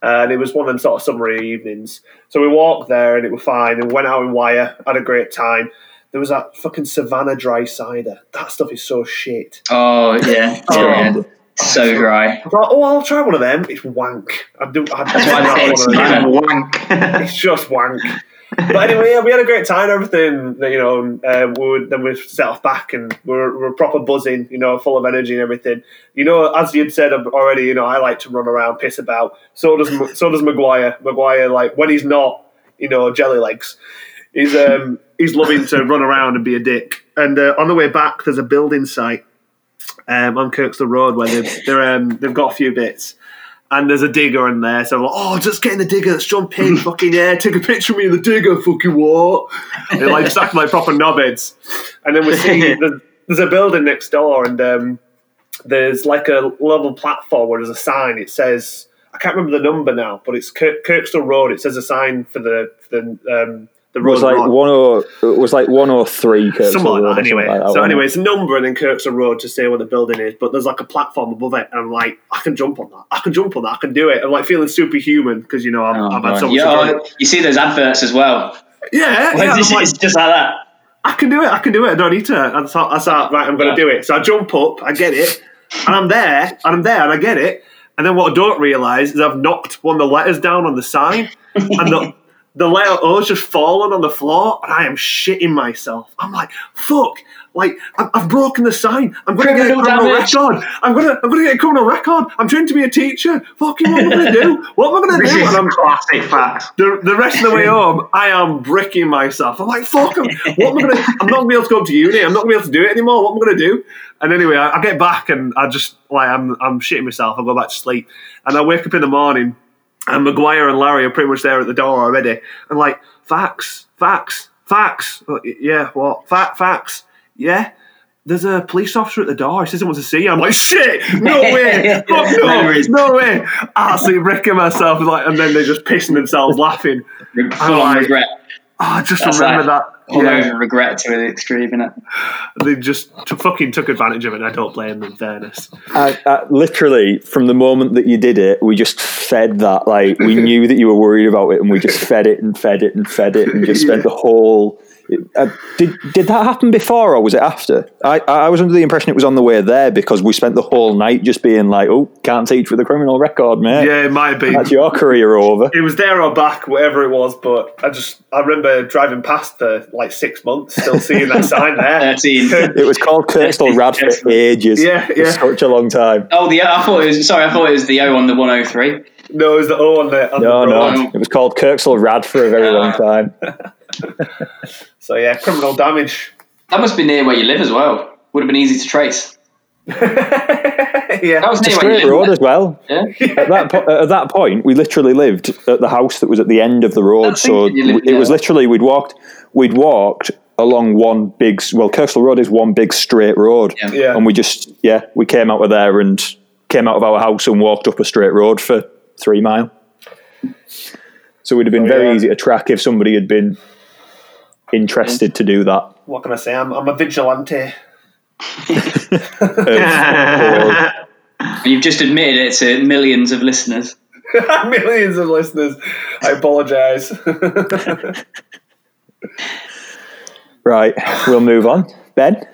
And it was one of them sort of summery evenings. So we walked there and it was fine. And went out in Wire, had a great time. There was that fucking Savanna dry cider. That stuff is so shit.
Oh yeah, <laughs>
Oh.
yeah. so dry.
I thought, oh, I'll try one of them. It's wank. I do. I <laughs>
I say it's
one of them.
Savanna.
Wank. <laughs>
It's just wank. But anyway, yeah, we had a great time. Everything, you know. Uh, we would, then we set off back, and we were, we were proper buzzing, you know, full of energy and everything. You know, as you'd said already, you know, I like to run around, piss about. So does so does Maguire. Maguire, like when he's not, you know, jelly legs, he's um he's loving to run around and be a dick. And uh, on the way back, there's a building site um, on Kirkstall Road where they've they're, um, they've got a few bits. And there's a digger in there, so I'm like, oh, just get in the digger, let's jump in, fucking yeah, take a picture of me in the digger, fucking what? And like stacked like proper knobheads. And then we see <laughs> there's, there's a building next door, and um, there's like a level platform where there's a sign. It says, I can't remember the number now, but it's Kirk, Kirkstall Road. It says a sign for the the um, the
It was like
north.
one or it was like one or three. Kirkstall
Something like
Road
that, anyway.
like that,
so anyway,
it?
it's a number and then Kirkstall Road to say where the building is, but there's like a platform above it, and I'm like, I can jump on that. I can jump on that. I can do it. I'm like feeling superhuman because you know I've,
Oh,
I've had so much.
yeah, you see those adverts as well.
yeah, yeah. I'm
it's,
like,
it's just like that.
I can do it. I can do it. I don't need to. I thought, I thought right, I'm going to
Yeah.
do it. So I jump up, I get it, and I'm there, and I'm there, and I get it. And then what I don't realise is I've knocked one of the letters down on the sign, and the the letter O's just fallen on the floor, and I am shitting myself. I'm like, fuck. Like I've, I've broken the sign. I'm going to get a
Criminal
record. I'm gonna I'm gonna get a criminal record. I'm trained to be a teacher. Fucking what am I gonna do? What am I gonna <laughs>
This
do?
is
And I'm
classic Fax.
the, the rest of the way <laughs> home, I am bricking myself. I'm like, fuck, I'm, what am I gonna? I'm not gonna be able to go to uni. I'm not gonna be able to do it anymore. What am I gonna do? And anyway, I, I get back and I just like I'm I'm shitting myself. I go back to sleep, and I wake up in the morning, and Maguire and Larry are pretty much there at the door already. And like, Fax, Fax, Fax. Like, yeah, what? Fact, Fax. Yeah. There's a police officer at the door. He says he wants to see you. I'm like, shit, no <laughs> way, fuck no, no way. Absolutely wrecking myself. Like, and then they're just pissing themselves laughing.
Full
like-
regret.
Oh, I just
That's
remember
like
that.
All
Yeah,
regret to the extreme, innit?
they just t- fucking took advantage of it. and I don't blame them. Fairness.
I, I, literally, from the moment that you did it, we just fed that. Like we <laughs> knew that you were worried about it, and we just fed it and fed it and fed it, and just spent the whole Uh, did did that happen before or was it after? I, I was under the impression it was on the way there because we spent the whole night just being like, "Oh, can't teach with a criminal record, mate."
Yeah, it might be.
That's your career over.
It was there or back, whatever it was. But I just I remember driving past for like six months, still seeing that sign <laughs> there.
Thirteen.
It was called Kirkstall Rad for ages.
Yeah,
For
yeah.
such a long time.
Oh, the I thought it was sorry. I thought it was the O on the 103.
No, it was the O on the on
No,
the
no, it was called Kirkstall Rad for a very long time. <laughs>
So yeah, criminal damage.
That must be near where you live as well. Would have been easy to trace. <laughs>
yeah,
That was near where
straight
you
road
live.
as well.
Yeah.
At that po- at that point, we literally lived at the house that was at the end of the road. So
thinking you lived
it was literally we'd walked we'd walked along one big well Kirkstall Road is one big straight road,
Yeah.
Yeah.
and we just yeah we came out of there and came out of our house and walked up a straight road for three mile. So it would have been
Oh,
very
yeah.
easy to track if somebody had been interested to do that.
what can I say? I'm, I'm a vigilante. <laughs>
You've just admitted it to millions of listeners. <laughs>
Millions of listeners. I apologise. <laughs>
right, we'll move on. Ben,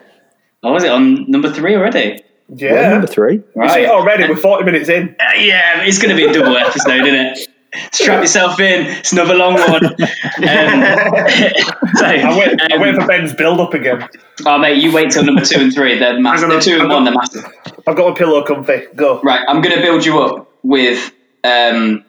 Oh, was it on number three already?
We're
yeah.
number three.
You see it already. We're 40 minutes in.
Uh, yeah, it's going to be a double episode, isn't it? Strap yourself in. It's another long one. Um, <laughs> so,
I wait, I
um,
wait for Ben's build up again.
oh, mate, you wait till number two and three. They're massive. They're two and
I'm
one. They're massive.
I've got a pillow comfy. Go.
Right, I'm going to build you up with um,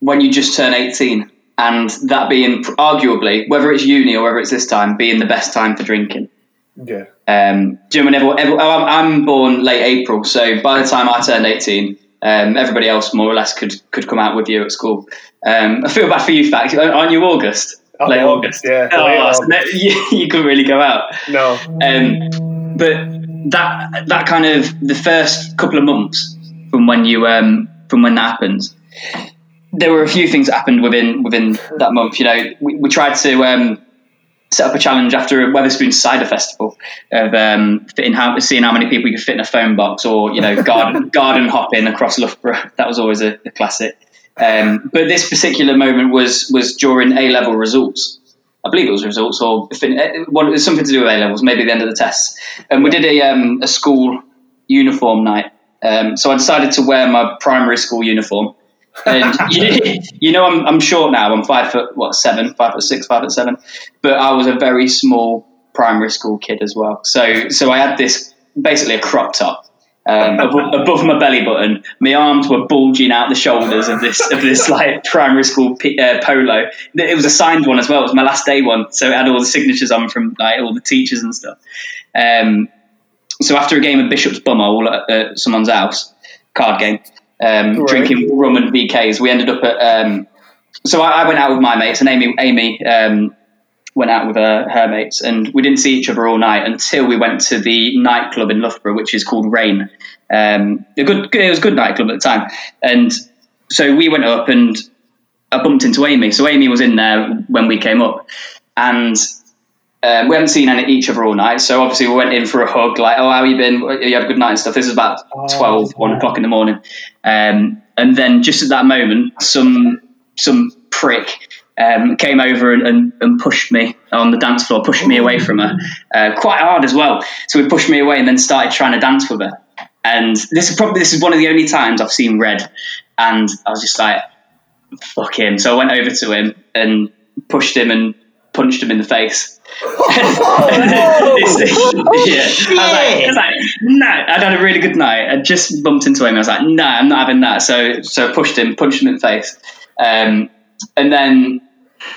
when you just turn 18, and that being arguably, whether it's uni or whether it's this time, being the best time for drinking.
Yeah.
Um, do you know when everyone, everyone, oh, I'm, I'm born late April, so by the time I turned 18, um, everybody else more or less could could come out with you at school. Um, I feel bad for you, fact. Aren't you August? Late
August, yeah,
Oh,
late
so that- <laughs> you, you couldn't really go out.
No.
Um, but that that kind of the first couple of months from when you um, from when that happens, there were a few things that happened within within that month. You know, we, we tried to um, set up a challenge after a Wetherspoon cider festival of um, fitting how seeing how many people you could fit in a phone box, or you know, <laughs> garden garden hopping across Loughborough. That was always a, a classic. Um, but this particular moment was was during A level results. I believe it was results or if it, it was something to do with A levels, maybe the end of the tests. And we did a um, a school uniform night. Um, so I decided to wear my primary school uniform. And <laughs> you, you know, I'm, I'm short now. I'm five foot what seven, five foot six, five foot seven. But I was a very small primary school kid as well. So so I had this basically a crop top um, above, above my belly button. My arms were bulging out the shoulders of this of this like primary school p- uh, polo. It was a signed one as well. It was my last day one, so it had all the signatures on from like all the teachers and stuff. Um, so after a game of Bishop's Bumhole at uh, someone's house, card game, um,
Right.
drinking rum and VKs, we ended up at. Um, so I, I went out with my mates, and Amy, Amy um, went out with her, her mates, and we didn't see each other all night until we went to the nightclub in Loughborough, which is called Rain. Um, a good, it was a good nightclub at the time, and so we went up and I bumped into Amy. So Amy was in there when we came up, and um, we hadn't seen any, each other all night. So obviously we went in for a hug, like, "Oh, how you been? You had a good night and stuff." This is about 12, 1 o'clock in the morning, um, and then just at that moment, some some prick um, came over and, and, and pushed me on the dance floor, pushed me away from her, uh, quite hard as well. So he pushed me away and then started trying to dance with her. And this is probably this is one of the only times I've seen red, and I was just like, "Fuck him!" So I went over to him and pushed him and punched him in the face. <laughs> <laughs> This- yeah. I was like, I was like, no, I'd had a really good night. I just bumped into him. I was like, no, I'm not having that. So, so I pushed him, punched him in the face, um, and then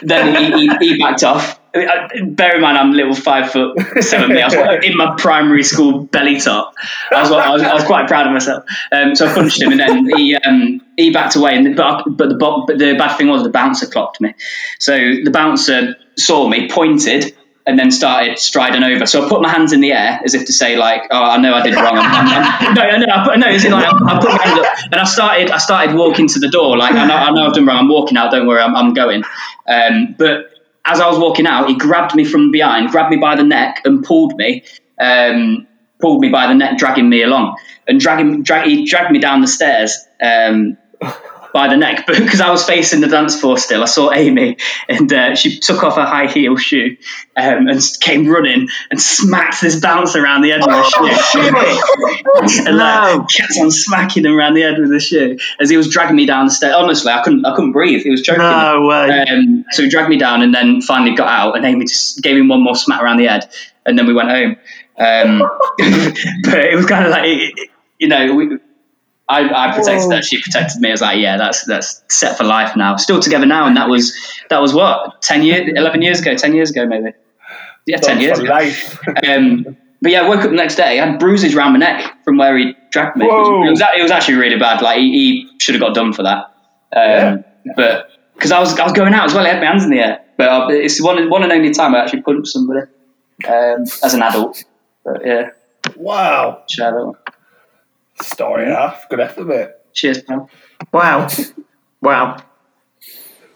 then he, he, he backed off. Uh, Bear in mind, I'm little five foot seven. I was in my primary school belly top. I was, I was, I was quite proud of myself. Um, so I punched him, and then he um, he backed away. And but, I- but the but the bad thing was the bouncer clocked me. So the bouncer saw me, pointed, and then started striding over. So I put my hands in the air as if to say, like, "Oh, I know I did wrong." I'm, I'm, no, no, I put, no. It's like I, I put my hands up, and I started. I started walking to the door. Like I know, I know I've done wrong. I'm walking out. Don't worry, I'm, I'm going. Um, but as I was walking out, he grabbed me from behind, grabbed me by the neck, and pulled me. Um, pulled me by the neck, dragging me along, and dragging, drag, he dragged me down the stairs. Um, by the neck, <laughs> but because I was facing the dance floor still, I saw Amy and uh, she took off her high heel shoe um, and came running and smacked this bouncer around the head with her shoe. <laughs> and like, <laughs>
No.
kept on smacking him around the head with the shoe as he was dragging me down the stairs. Honestly, I couldn't, I couldn't breathe. He was choking me.
No way.
Um, so he dragged me down and then finally got out, and Amy just gave him one more smack around the head, and then we went home. Um, but it was kind of like, you know, we, I, I protected her, she protected me. I was like, yeah, that's that's set for life now. Still together now, and that was that was what ten years, eleven years ago, ten years ago maybe. Yeah, ten years
For
ago.
life.
Um, but yeah, I woke up the next day. I had bruises around my neck from where he dragged me. It was, it was, it was actually really bad. Like he, he should have got done for that. Um, But because I was I was going out as well, I had my hands in the air. But uh, it's one one and only time I actually punched somebody um, as an adult. But yeah,
Wow.
share that one.
Story half. Good effort, mate.
Cheers, pal.
Wow. Wow.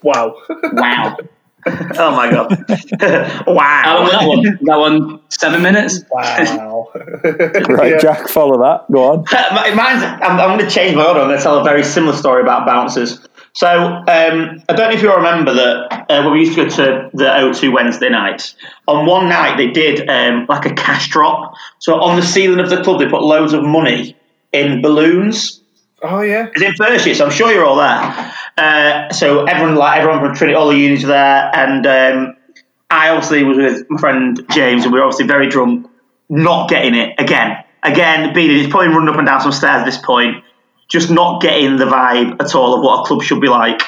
Wow.
Wow. <laughs>
Oh my god. <laughs>
How long
wow.
was that one? That one seven minutes.
wow. <laughs>
Right,
Yeah.
Jack, follow that. Go on.
Mi- Mine's, I'm, I'm going to change my order. I'm going to tell a very similar story about bouncers. So um, I don't know if you all remember that uh, when we used to go to the O2 Wednesday nights, on one night they did um, like a cash drop. So on the ceiling of the club, they put loads of money in balloons.
Oh, yeah.
It's in first year, so I'm sure you're all there. Uh, so everyone, like everyone from Trinity, all the unis were there, and um, I obviously was with my friend James, and we were obviously very drunk, not getting it again. Again, being he's probably running up and down some stairs at this point, just not getting the vibe at all of what a club should be like.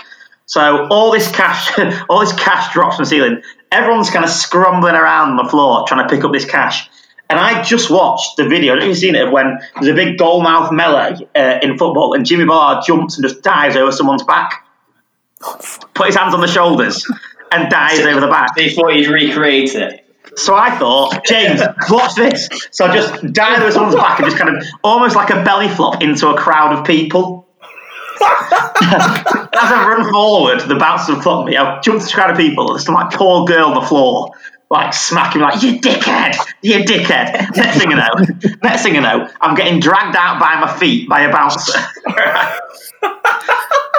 So all this cash, <laughs> all this cash drops from the ceiling. Everyone's kind of scrambling around on the floor trying to pick up this cash. And I just watched the video. I don't know if you've seen it when there's a big goal mouth melee uh, in football, and Jimmy Bullard jumps and just dives over someone's back, put his hands on the shoulders, and dives over the back.
Before thought he'd recreate it.
So I thought, James, watch this. So I just dived over someone's back and just kind of almost like a belly flop into a crowd of people. <laughs> As I run forward, the bouncers have clocked me. I've jumped a crowd of people. There's some like poor girl on the floor, like smacking me, like, you dickhead, you dickhead. <laughs> Next thing I know, <laughs> next thing I know, I'm getting dragged out by my feet by a bouncer. <laughs>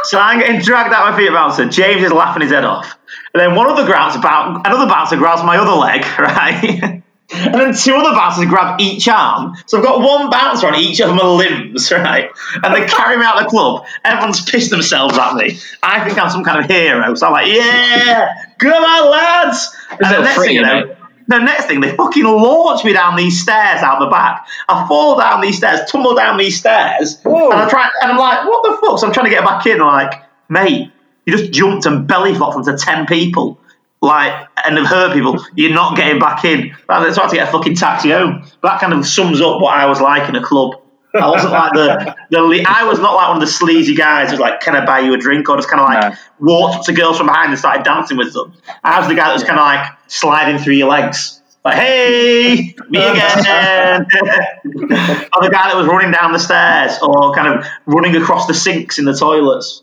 so I'm getting dragged out by my feet by a bouncer. James is laughing his head off. And then one other grabs about another bouncer grabs my other leg, right? And then two other bouncers grab each arm. So I've got one bouncer on each of my limbs, right? And they carry me out of the club. Everyone's pissed themselves at me. I think I'm some kind of hero. So I'm like, yeah, come on, lads. And
Is
the next thing you know,
mate?
the next thing, they fucking launch me down these stairs out the back. I fall down these stairs, tumble down these stairs,
Whoa.
and I try, and I'm like, what the fuck? So I'm trying to get back in. I'm like, mate, you just jumped and belly flopped into ten people, like, and have hurt people. You're not getting back in. That's why I had to get a fucking taxi home. That kind of sums up what I was like in a club. I wasn't like the the le- I was not like one of the sleazy guys who's like, can I buy you a drink? Or just kind of like
No.
walked up to girls from behind and started dancing with them. I was the guy that was kind of like sliding through your legs. Like, hey, me again. <laughs> or the guy that was running down the stairs or kind of running across the sinks in the toilets.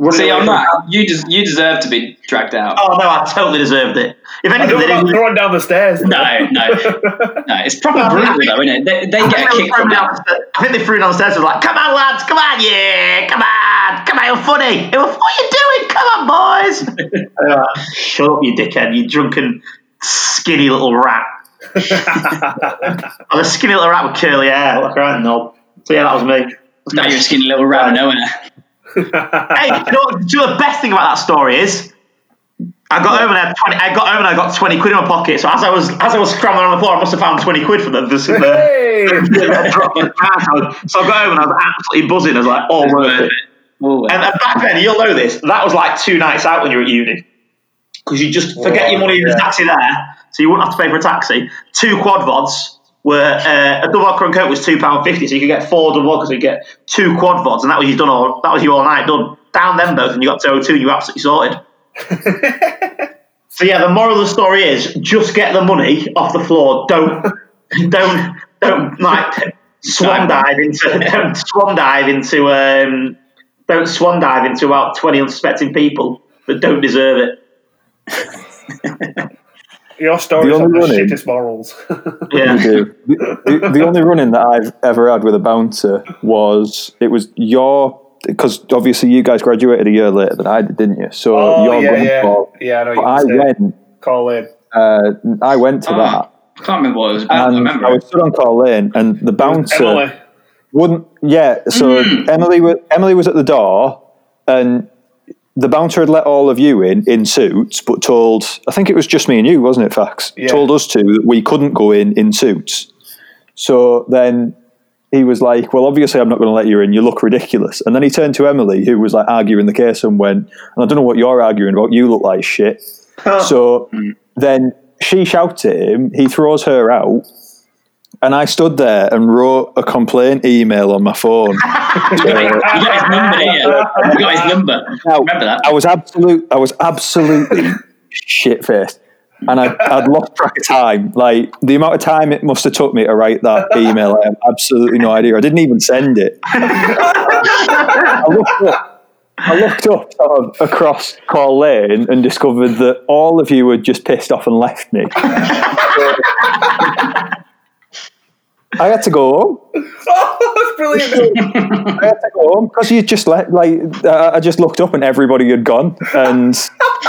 Running
See,
away
on
from-
that, you des- you deserve to be dragged out.
Oh, no, I totally deserved it. If
I
anything, they didn't.
throwing down the stairs.
No, no, <laughs> no. It's proper brutal though, isn't it? They, they get kicked
think they
kick
threw
from
down the stairs- I think they threw me downstairs and was like, come on, lads, come on, yeah, come on, come on, you're funny. It was, what are you doing? Come on, boys. And <laughs> uh, Shut up, you dickhead, you drunken, skinny little rat. <laughs> I'm a skinny little rat with curly hair, like a right knob. So yeah, that was me.
Now you're a skinny little rat of nowhere.
Hey, you, know, what- you know the best thing about that story is? I got home and I had twenty. I got home and I got twenty quid in my pocket. So as I was as I was scrambling on the floor, I must have found twenty quid for the. the, the
Hey!
so I got home and I was absolutely buzzing. I was like, "Oh, worth it."
Oh,
And, and back then, you'll know this. That was like two nights out when you were at uni, because you just forget your oh, money in the taxi there, so you wouldn't have to pay for a taxi. Two quad vods were uh, a double and coke was two pound fifty, so you could get four double so you get two quad vods, and that was you done all. That was you all night done. Down them both, and you got to O two, you were absolutely sorted. <laughs> so yeah, the moral of the story is just get the money off the floor. Don't <laughs> don't don't like swan dive into <laughs> don't swan dive into um don't swan dive into about twenty unsuspecting people that don't deserve it.
Your stories
The
have the
one
shittest morals. <laughs>
Yeah.
Do. The, the, the only running that I've ever had with a bouncer was it was your because obviously you guys graduated a year later than I did, didn't you? So
Oh,
you're
yeah,
going
yeah.
for.
Yeah, I know
but I
you
went.
Call Lane.
Uh, I went to
Oh,
that,
I can't remember what it was about. I
and
remember.
I was stood on Call Lane, and the bouncer
Emily.
wouldn't. Yeah, so
Mm.
Emily was Emily was at the door, and the bouncer had let all of you in in suits, but told I think it was just me and you, wasn't it? Fax
Yeah.
told us two that we couldn't go in in suits. So then he was like, "Well, obviously, I'm not going to let you in. You look ridiculous." And then he turned to Emily, who was like arguing the case, and went, "And I don't know what you're arguing about. You look like shit." so then she shouts at him. He throws her out. And I stood there and wrote a complaint email on my phone. <laughs>
You got his number, didn't you? Got his number.
Now,
Remember that?
I was absolute. I was absolutely <laughs> shit faced, and I, I'd lost track of time. Like the amount of time it must have took me to write that email, I have absolutely no idea. I didn't even send it. <laughs> I looked up. I looked up sort of across Call Lane and discovered that all of you had just pissed off and left me. I had to go home.
Oh, <laughs> that's brilliant.
I had to go home because you just let like uh, I just looked up and everybody had gone and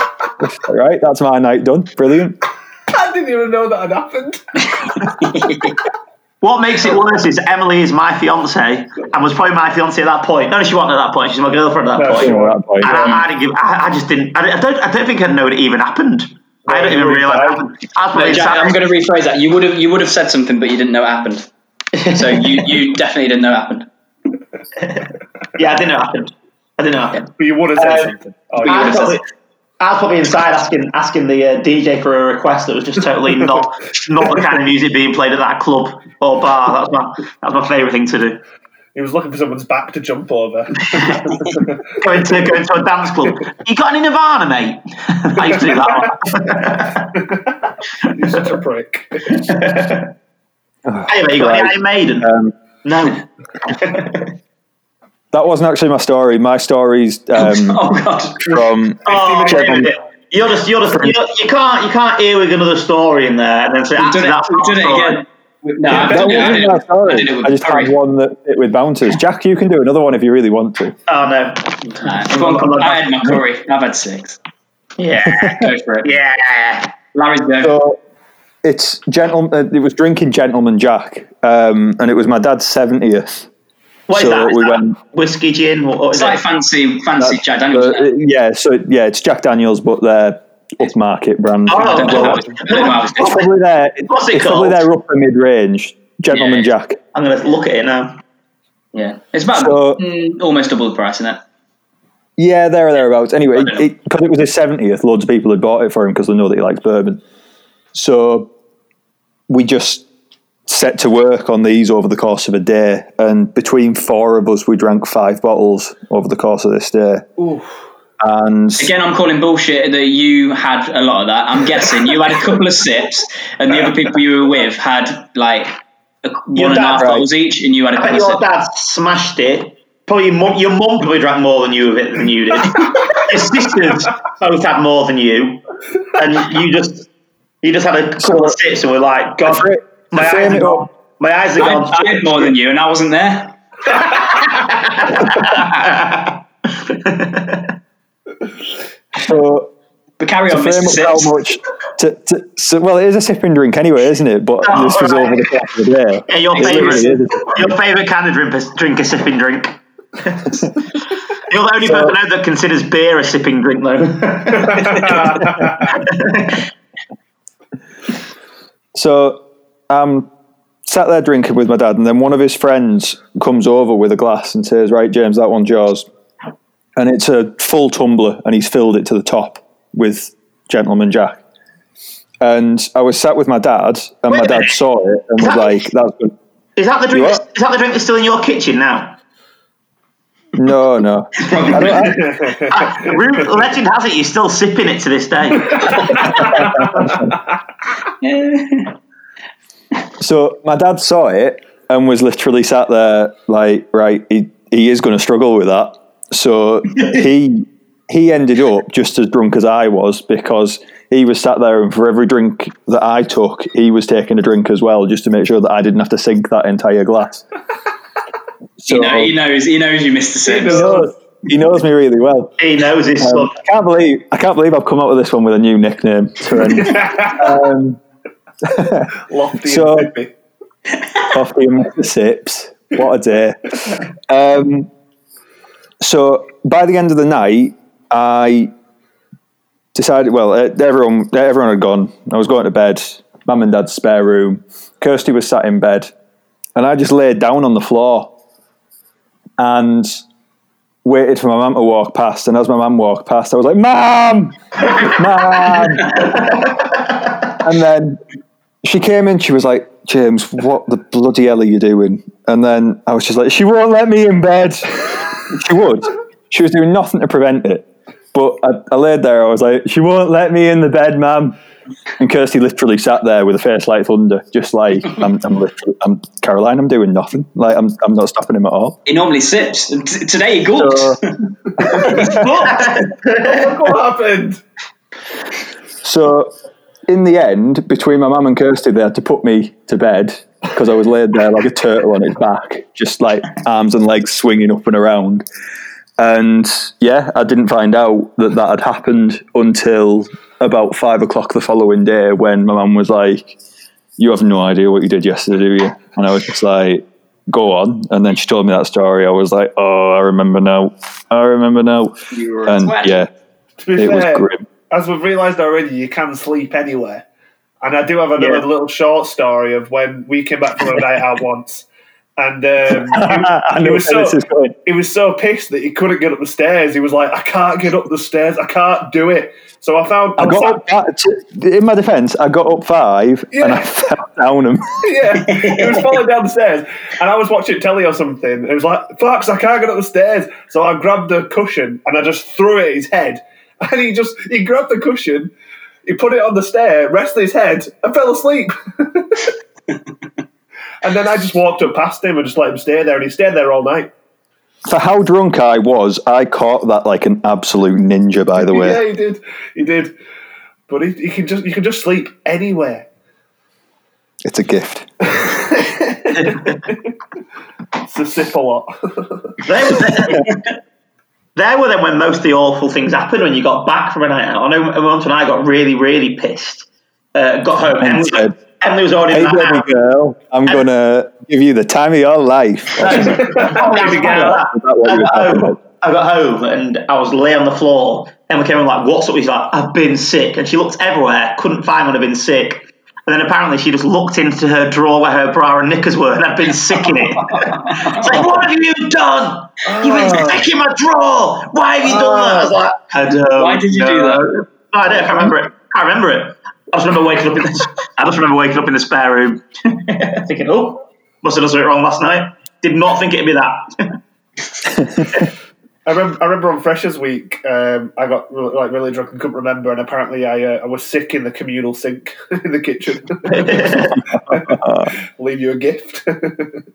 <laughs> right that's my night done brilliant
I didn't even know that had happened.
What makes it worse is Emily is my fiance and was probably my fiance at that point. No, she wasn't at that point. She's my girlfriend at that
No,
point.
she
You know, at that point,
And
yeah.
I, I didn't give. I, I just didn't. I, I don't. I don't think I know it even happened. I don't even realise it happened. I
no, Jack, I'm going to rephrase that. You would have you would have said something, but you didn't know it happened. So you, you definitely didn't know it happened. <laughs>
Yeah, I didn't know it happened. I didn't know it happened.
But you would have said
Um,
something. Oh,
you
you
I
would've
was, probably, I was probably inside asking asking the uh, DJ for a request that was just totally <laughs> not not the kind of music being played at that club or bar. That was my that was my favourite thing to do.
He was looking for someone's back to jump over. <laughs>
Going to going to a dance club. You got any Nirvana, mate? I used to do that one.
You're such a prick.
Anyway, you got any Iron Maiden?
um,
no. <laughs>
that wasn't actually my story my story's <laughs> um,
Oh God!
from <laughs>
Oh,
Fifty
wait a minute. You're just, you're just, you're, you can't, you can't earwig another story in there and then say,
We've done it,
that's
we've done it again. No, I've
that
I
wasn't
did
my
it, I did it
I just
Barry.
had one that it with bouncers Jack you can do another one if you really want to
Oh no.
Nah, come on, on. I had my curry. I've had six.
Yeah.
Go for it.
yeah.
Larry's go.
so it's gentleman uh, it was drinking gentleman Jack um, and it was my dad's 70th
What is
So
that? Is
we
that
went-
whiskey gin? What, what is
It's like
it?
fancy, fancy Jack Daniels.
Uh, yeah, so yeah, it's Jack Daniels, but they're upmarket brand.
Oh,
I don't
well,
it's- I don't know how it's
it's probably their
What's it
it's probably their upper mid range. Gentleman
Yeah.
Jack.
I'm going to look at it now.
Yeah, it's about
So-
mm, almost double the price, isn't it?
Yeah, there or thereabouts. Anyway,
I don't know.
because it, was his seventieth, loads of people had bought it for him because they know that he likes bourbon. So we just set to work on these over the course of a day, and between four of us, we drank five bottles over the course of this day. And
Again, I'm calling bullshit that you had a lot of that. I'm guessing you had a couple of sips, and the other people you were with had like a, one and a half
dad-
bottles each, and you had a
I bet
couple of
your dad smashed it. Probably your mum, your mum probably drank more than you of it than you did. <laughs> your sisters both had more than you, and you just you just had a couple of sips and we're like, God,
Fra-
my eyes are
it
gone. My eyes are
I,
gone.
I had more than you, and I wasn't there. <laughs>
so
But carry
to
on,
frame
Mr. Sips.
how much. To, to, so, well, it is a sipping drink anyway, isn't it? But
Oh,
this was
right.
over the top of the day.
Yeah, your favourite,
really
your favourite kind of drink, is- drink a sipping drink. <laughs> You're the only
So-
person I know that considers beer a sipping drink, though. <laughs>
So I'm sat there drinking with my dad, and then one of his friends comes over with a glass and says, "Right, James, that one's yours." And it's a full tumbler, and he's filled it to the top with Gentleman Jack. And I was sat with my dad, and
Wait
my dad saw it and
Is
was
that-
like, "That's good."
is that the drink?
You
That's,
what?
is that the drink that's still in your kitchen now?
No, <laughs> no. I don't, I, <laughs>
legend has it you're still sipping it to this day. <laughs>
So my dad saw it and was literally sat there like, right, he, he is going to struggle with that. So he he ended up just as drunk as I was because he was sat there and for every drink that I took, he was taking a drink as well just to make sure that I didn't have to sink that entire glass. So
You know, he knows. He knows you missed the
he knows, he knows me really well.
He knows his son.
Um, I can't believe I can't believe I've come up with this one with a new nickname. <laughs> Um, <laughs>
Lofty
So-
and Pippi.
coffee and Mr. Sips. What a day. Um, so by the end of the night, I decided, well, uh, everyone, everyone had gone. I was going to bed, mum and dad's spare room. Kirsty was sat in bed, and I just laid down on the floor and waited for my mum to walk past. And as my mum walked past, I was like, Mum! Mum! <laughs> and then she came in, she was like, James, what the bloody hell are you doing? And then I was just like, she won't let me in bed. she would. She was doing nothing to prevent it. But I, I laid there, I was like, she won't let me in the bed, ma'am. And Kirsty literally sat there with a face like thunder, just like, <laughs> I'm, I'm literally, I'm, Caroline, I'm doing nothing. Like, I'm, I'm not stopping him at all.
He normally sips. t- today he gulped.
So-
Look <laughs> what happened.
So, in the end, between my mum and Kirsty, they had to put me to bed because I was laid there like a turtle on its back, just like arms and legs swinging up and around. And yeah, I didn't find out that that had happened until about five o'clock the following day when my mum was like, You have no idea what you did yesterday, do you? And I was just like, Go on. And then she told me that story. I was like, Oh, I remember now. I remember now.
You were
And
twat.
yeah,
To be
it was grim.
as we've realised already, you can sleep anywhere. And I do have another
Yeah.
little short story of when we came back from a <laughs> night out once. And um,
I <laughs>
he, was so,
this
he was so pissed that he couldn't get up the stairs. He was like, I can't get up the stairs. I can't do it. So I found.
I got up, uh, in my defence, I got up five and I <laughs> fell down them. <laughs>
yeah, he was falling down the stairs, and I was watching telly or something. It was like, "Fox, I can't get up the stairs." So I grabbed the cushion and I just threw it at his head, and he just he grabbed the cushion, he put it on the stair, rested his head, and fell asleep. And then I just walked up past him and just let him stay there, and he stayed there all night.
For how drunk I was, I caught that like an absolute ninja. By the <laughs> way,
Yeah, he did, he did. But he, he can just you can just sleep anywhere.
it's a gift. <laughs> <laughs>
It's a sip a lot.
There, there, there were then when most of the awful things happened when you got back from a night out. I know once when I got really, really pissed. Uh, got home.
And
Emily,
said,
Emily was already
Hey, baby
house.
girl, I'm gonna give you the time of your life. <laughs>
Baby girl.
Is that what
I got, home. I got home and I was lay on the floor. Emma came in like, "What's up?" He's like, "I've been sick," and she looked everywhere, couldn't find when I'd been sick. And then apparently she just looked into her drawer where her bra and knickers were, and I'd been sick in it. it's like, "What have you done? You've been oh. sick in my drawer. Why have you done that?" I was like, "I don't."
Why did you do that?
No, I don't. I can't remember it. I can't remember it. I just remember waking up in the. I just remember waking up in the spare room, <laughs> thinking, "Oh, must have done something wrong last night." Did not think it'd be that. <laughs>
I remember, I remember on Freshers Week, um, I got really, like really drunk and couldn't remember, and apparently I uh, I was sick in the communal sink <laughs> in the kitchen. Leave you a gift.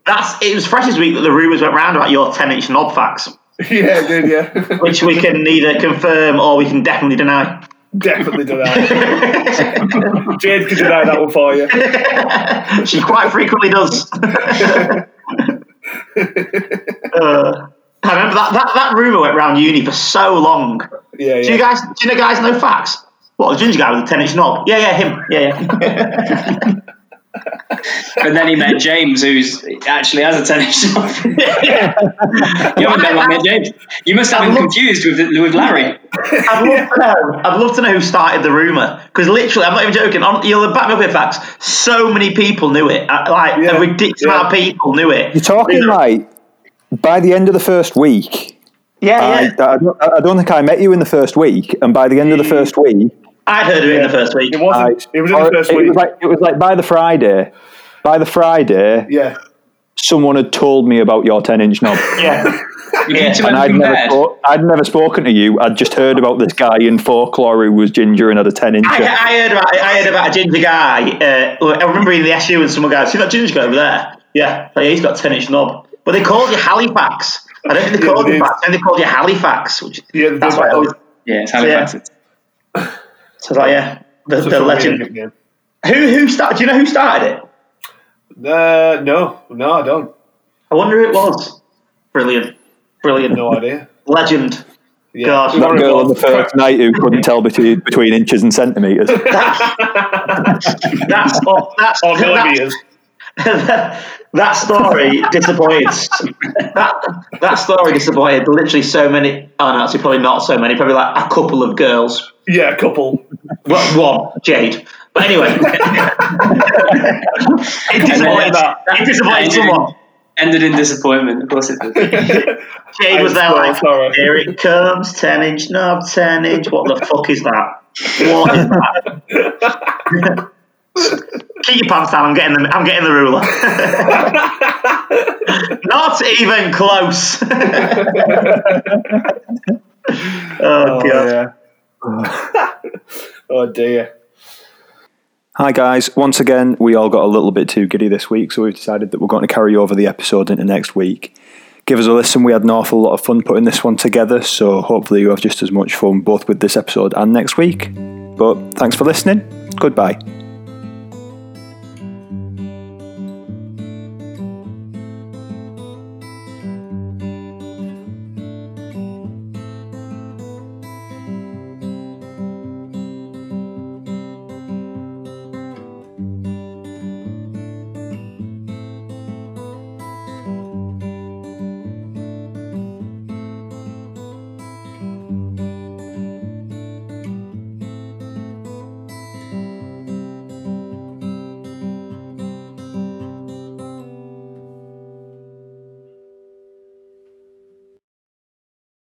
That's it was Freshers Week that the rumours went round about your ten inch knob Fax,
yeah, I did yeah,
which we can neither confirm or we can definitely deny.
Definitely deny. <laughs> Jade can deny that one for you. <laughs>
she quite frequently does. <laughs> Uh, I remember that, that, that rumour went round uni for so long.
Yeah,
Do you guys do you know guys know Fax? What the ginger guy with the ten inch knob? Yeah, yeah, him. Yeah, yeah.
And then he met <laughs> James, who's actually has a tennis shop. <laughs> you haven't met like James. You must have been confused with with Larry.
I'd love to know. I'd love to know who started the rumor because literally, I'm not even joking. On, you'll back me up here, Fax. So many people knew it. Uh, Like
Yeah,
a ridiculous
yeah.
amount of people knew it.
You're talking like by the end of the first week.
yeah,
I,
yeah.
I, don't, I don't think I met you in the first week, and by the end of the first week,
I'd heard of it in the first week.
It wasn't.
I,
it was in the first
it
week.
was like it was like by the Friday. By the Friday,
yeah,
someone had told me about your ten inch knob. <laughs>
Yeah, Yeah.
And I'd never,
compared.
spo- I'd never spoken to you. I'd just heard about this guy in folklore who was ginger and had a 10 inch.
I, I heard about I heard about a ginger guy. Uh, I remember in the SU and someone goes, "See that ginger guy over there? Yeah, oh, yeah, he's got a ten inch knob." But they called you Halifax. I don't think they called
they
you
did.
Fax. I think they called you Halifax. Which
Yeah, they
that's
did.
what I always.
Yeah, it's Halifax.
So I was like, yeah, the, the legend. Who who started? Do you know who started it?
Uh, no, no, I don't.
I wonder who it was. Brilliant. Brilliant.
No idea.
Legend.
Yeah.
God.
That girl on the first night who couldn't tell between, between inches and centimetres. <laughs>
That's oh, that's
Or
that,
millimetres. <laughs>
that story disappointed. That that story disappointed literally so many. Oh no, actually probably not so many. Probably like a couple of girls.
Yeah, a couple.
Well, one, Jade. But anyway, <laughs> it disappointed.
that.
It disappointed someone.
Ended in disappointment. Of course it did. <laughs>
Jade was there
I'm
like,
sorry.
here it comes, 10 inch knob, 10 inch. What the fuck is that? What is that? <laughs> Keep your pants down. I'm getting the, I'm getting the ruler. Not even close. oh, God.
Oh, <laughs> Oh dear.
Hi guys, once again, we all got a little bit too giddy this week, so we've decided that we're going to carry over the episode into next week. Give us a listen, we had an awful lot of fun putting this one together, so hopefully you have just as much fun both with this episode and next week. But thanks for listening, goodbye.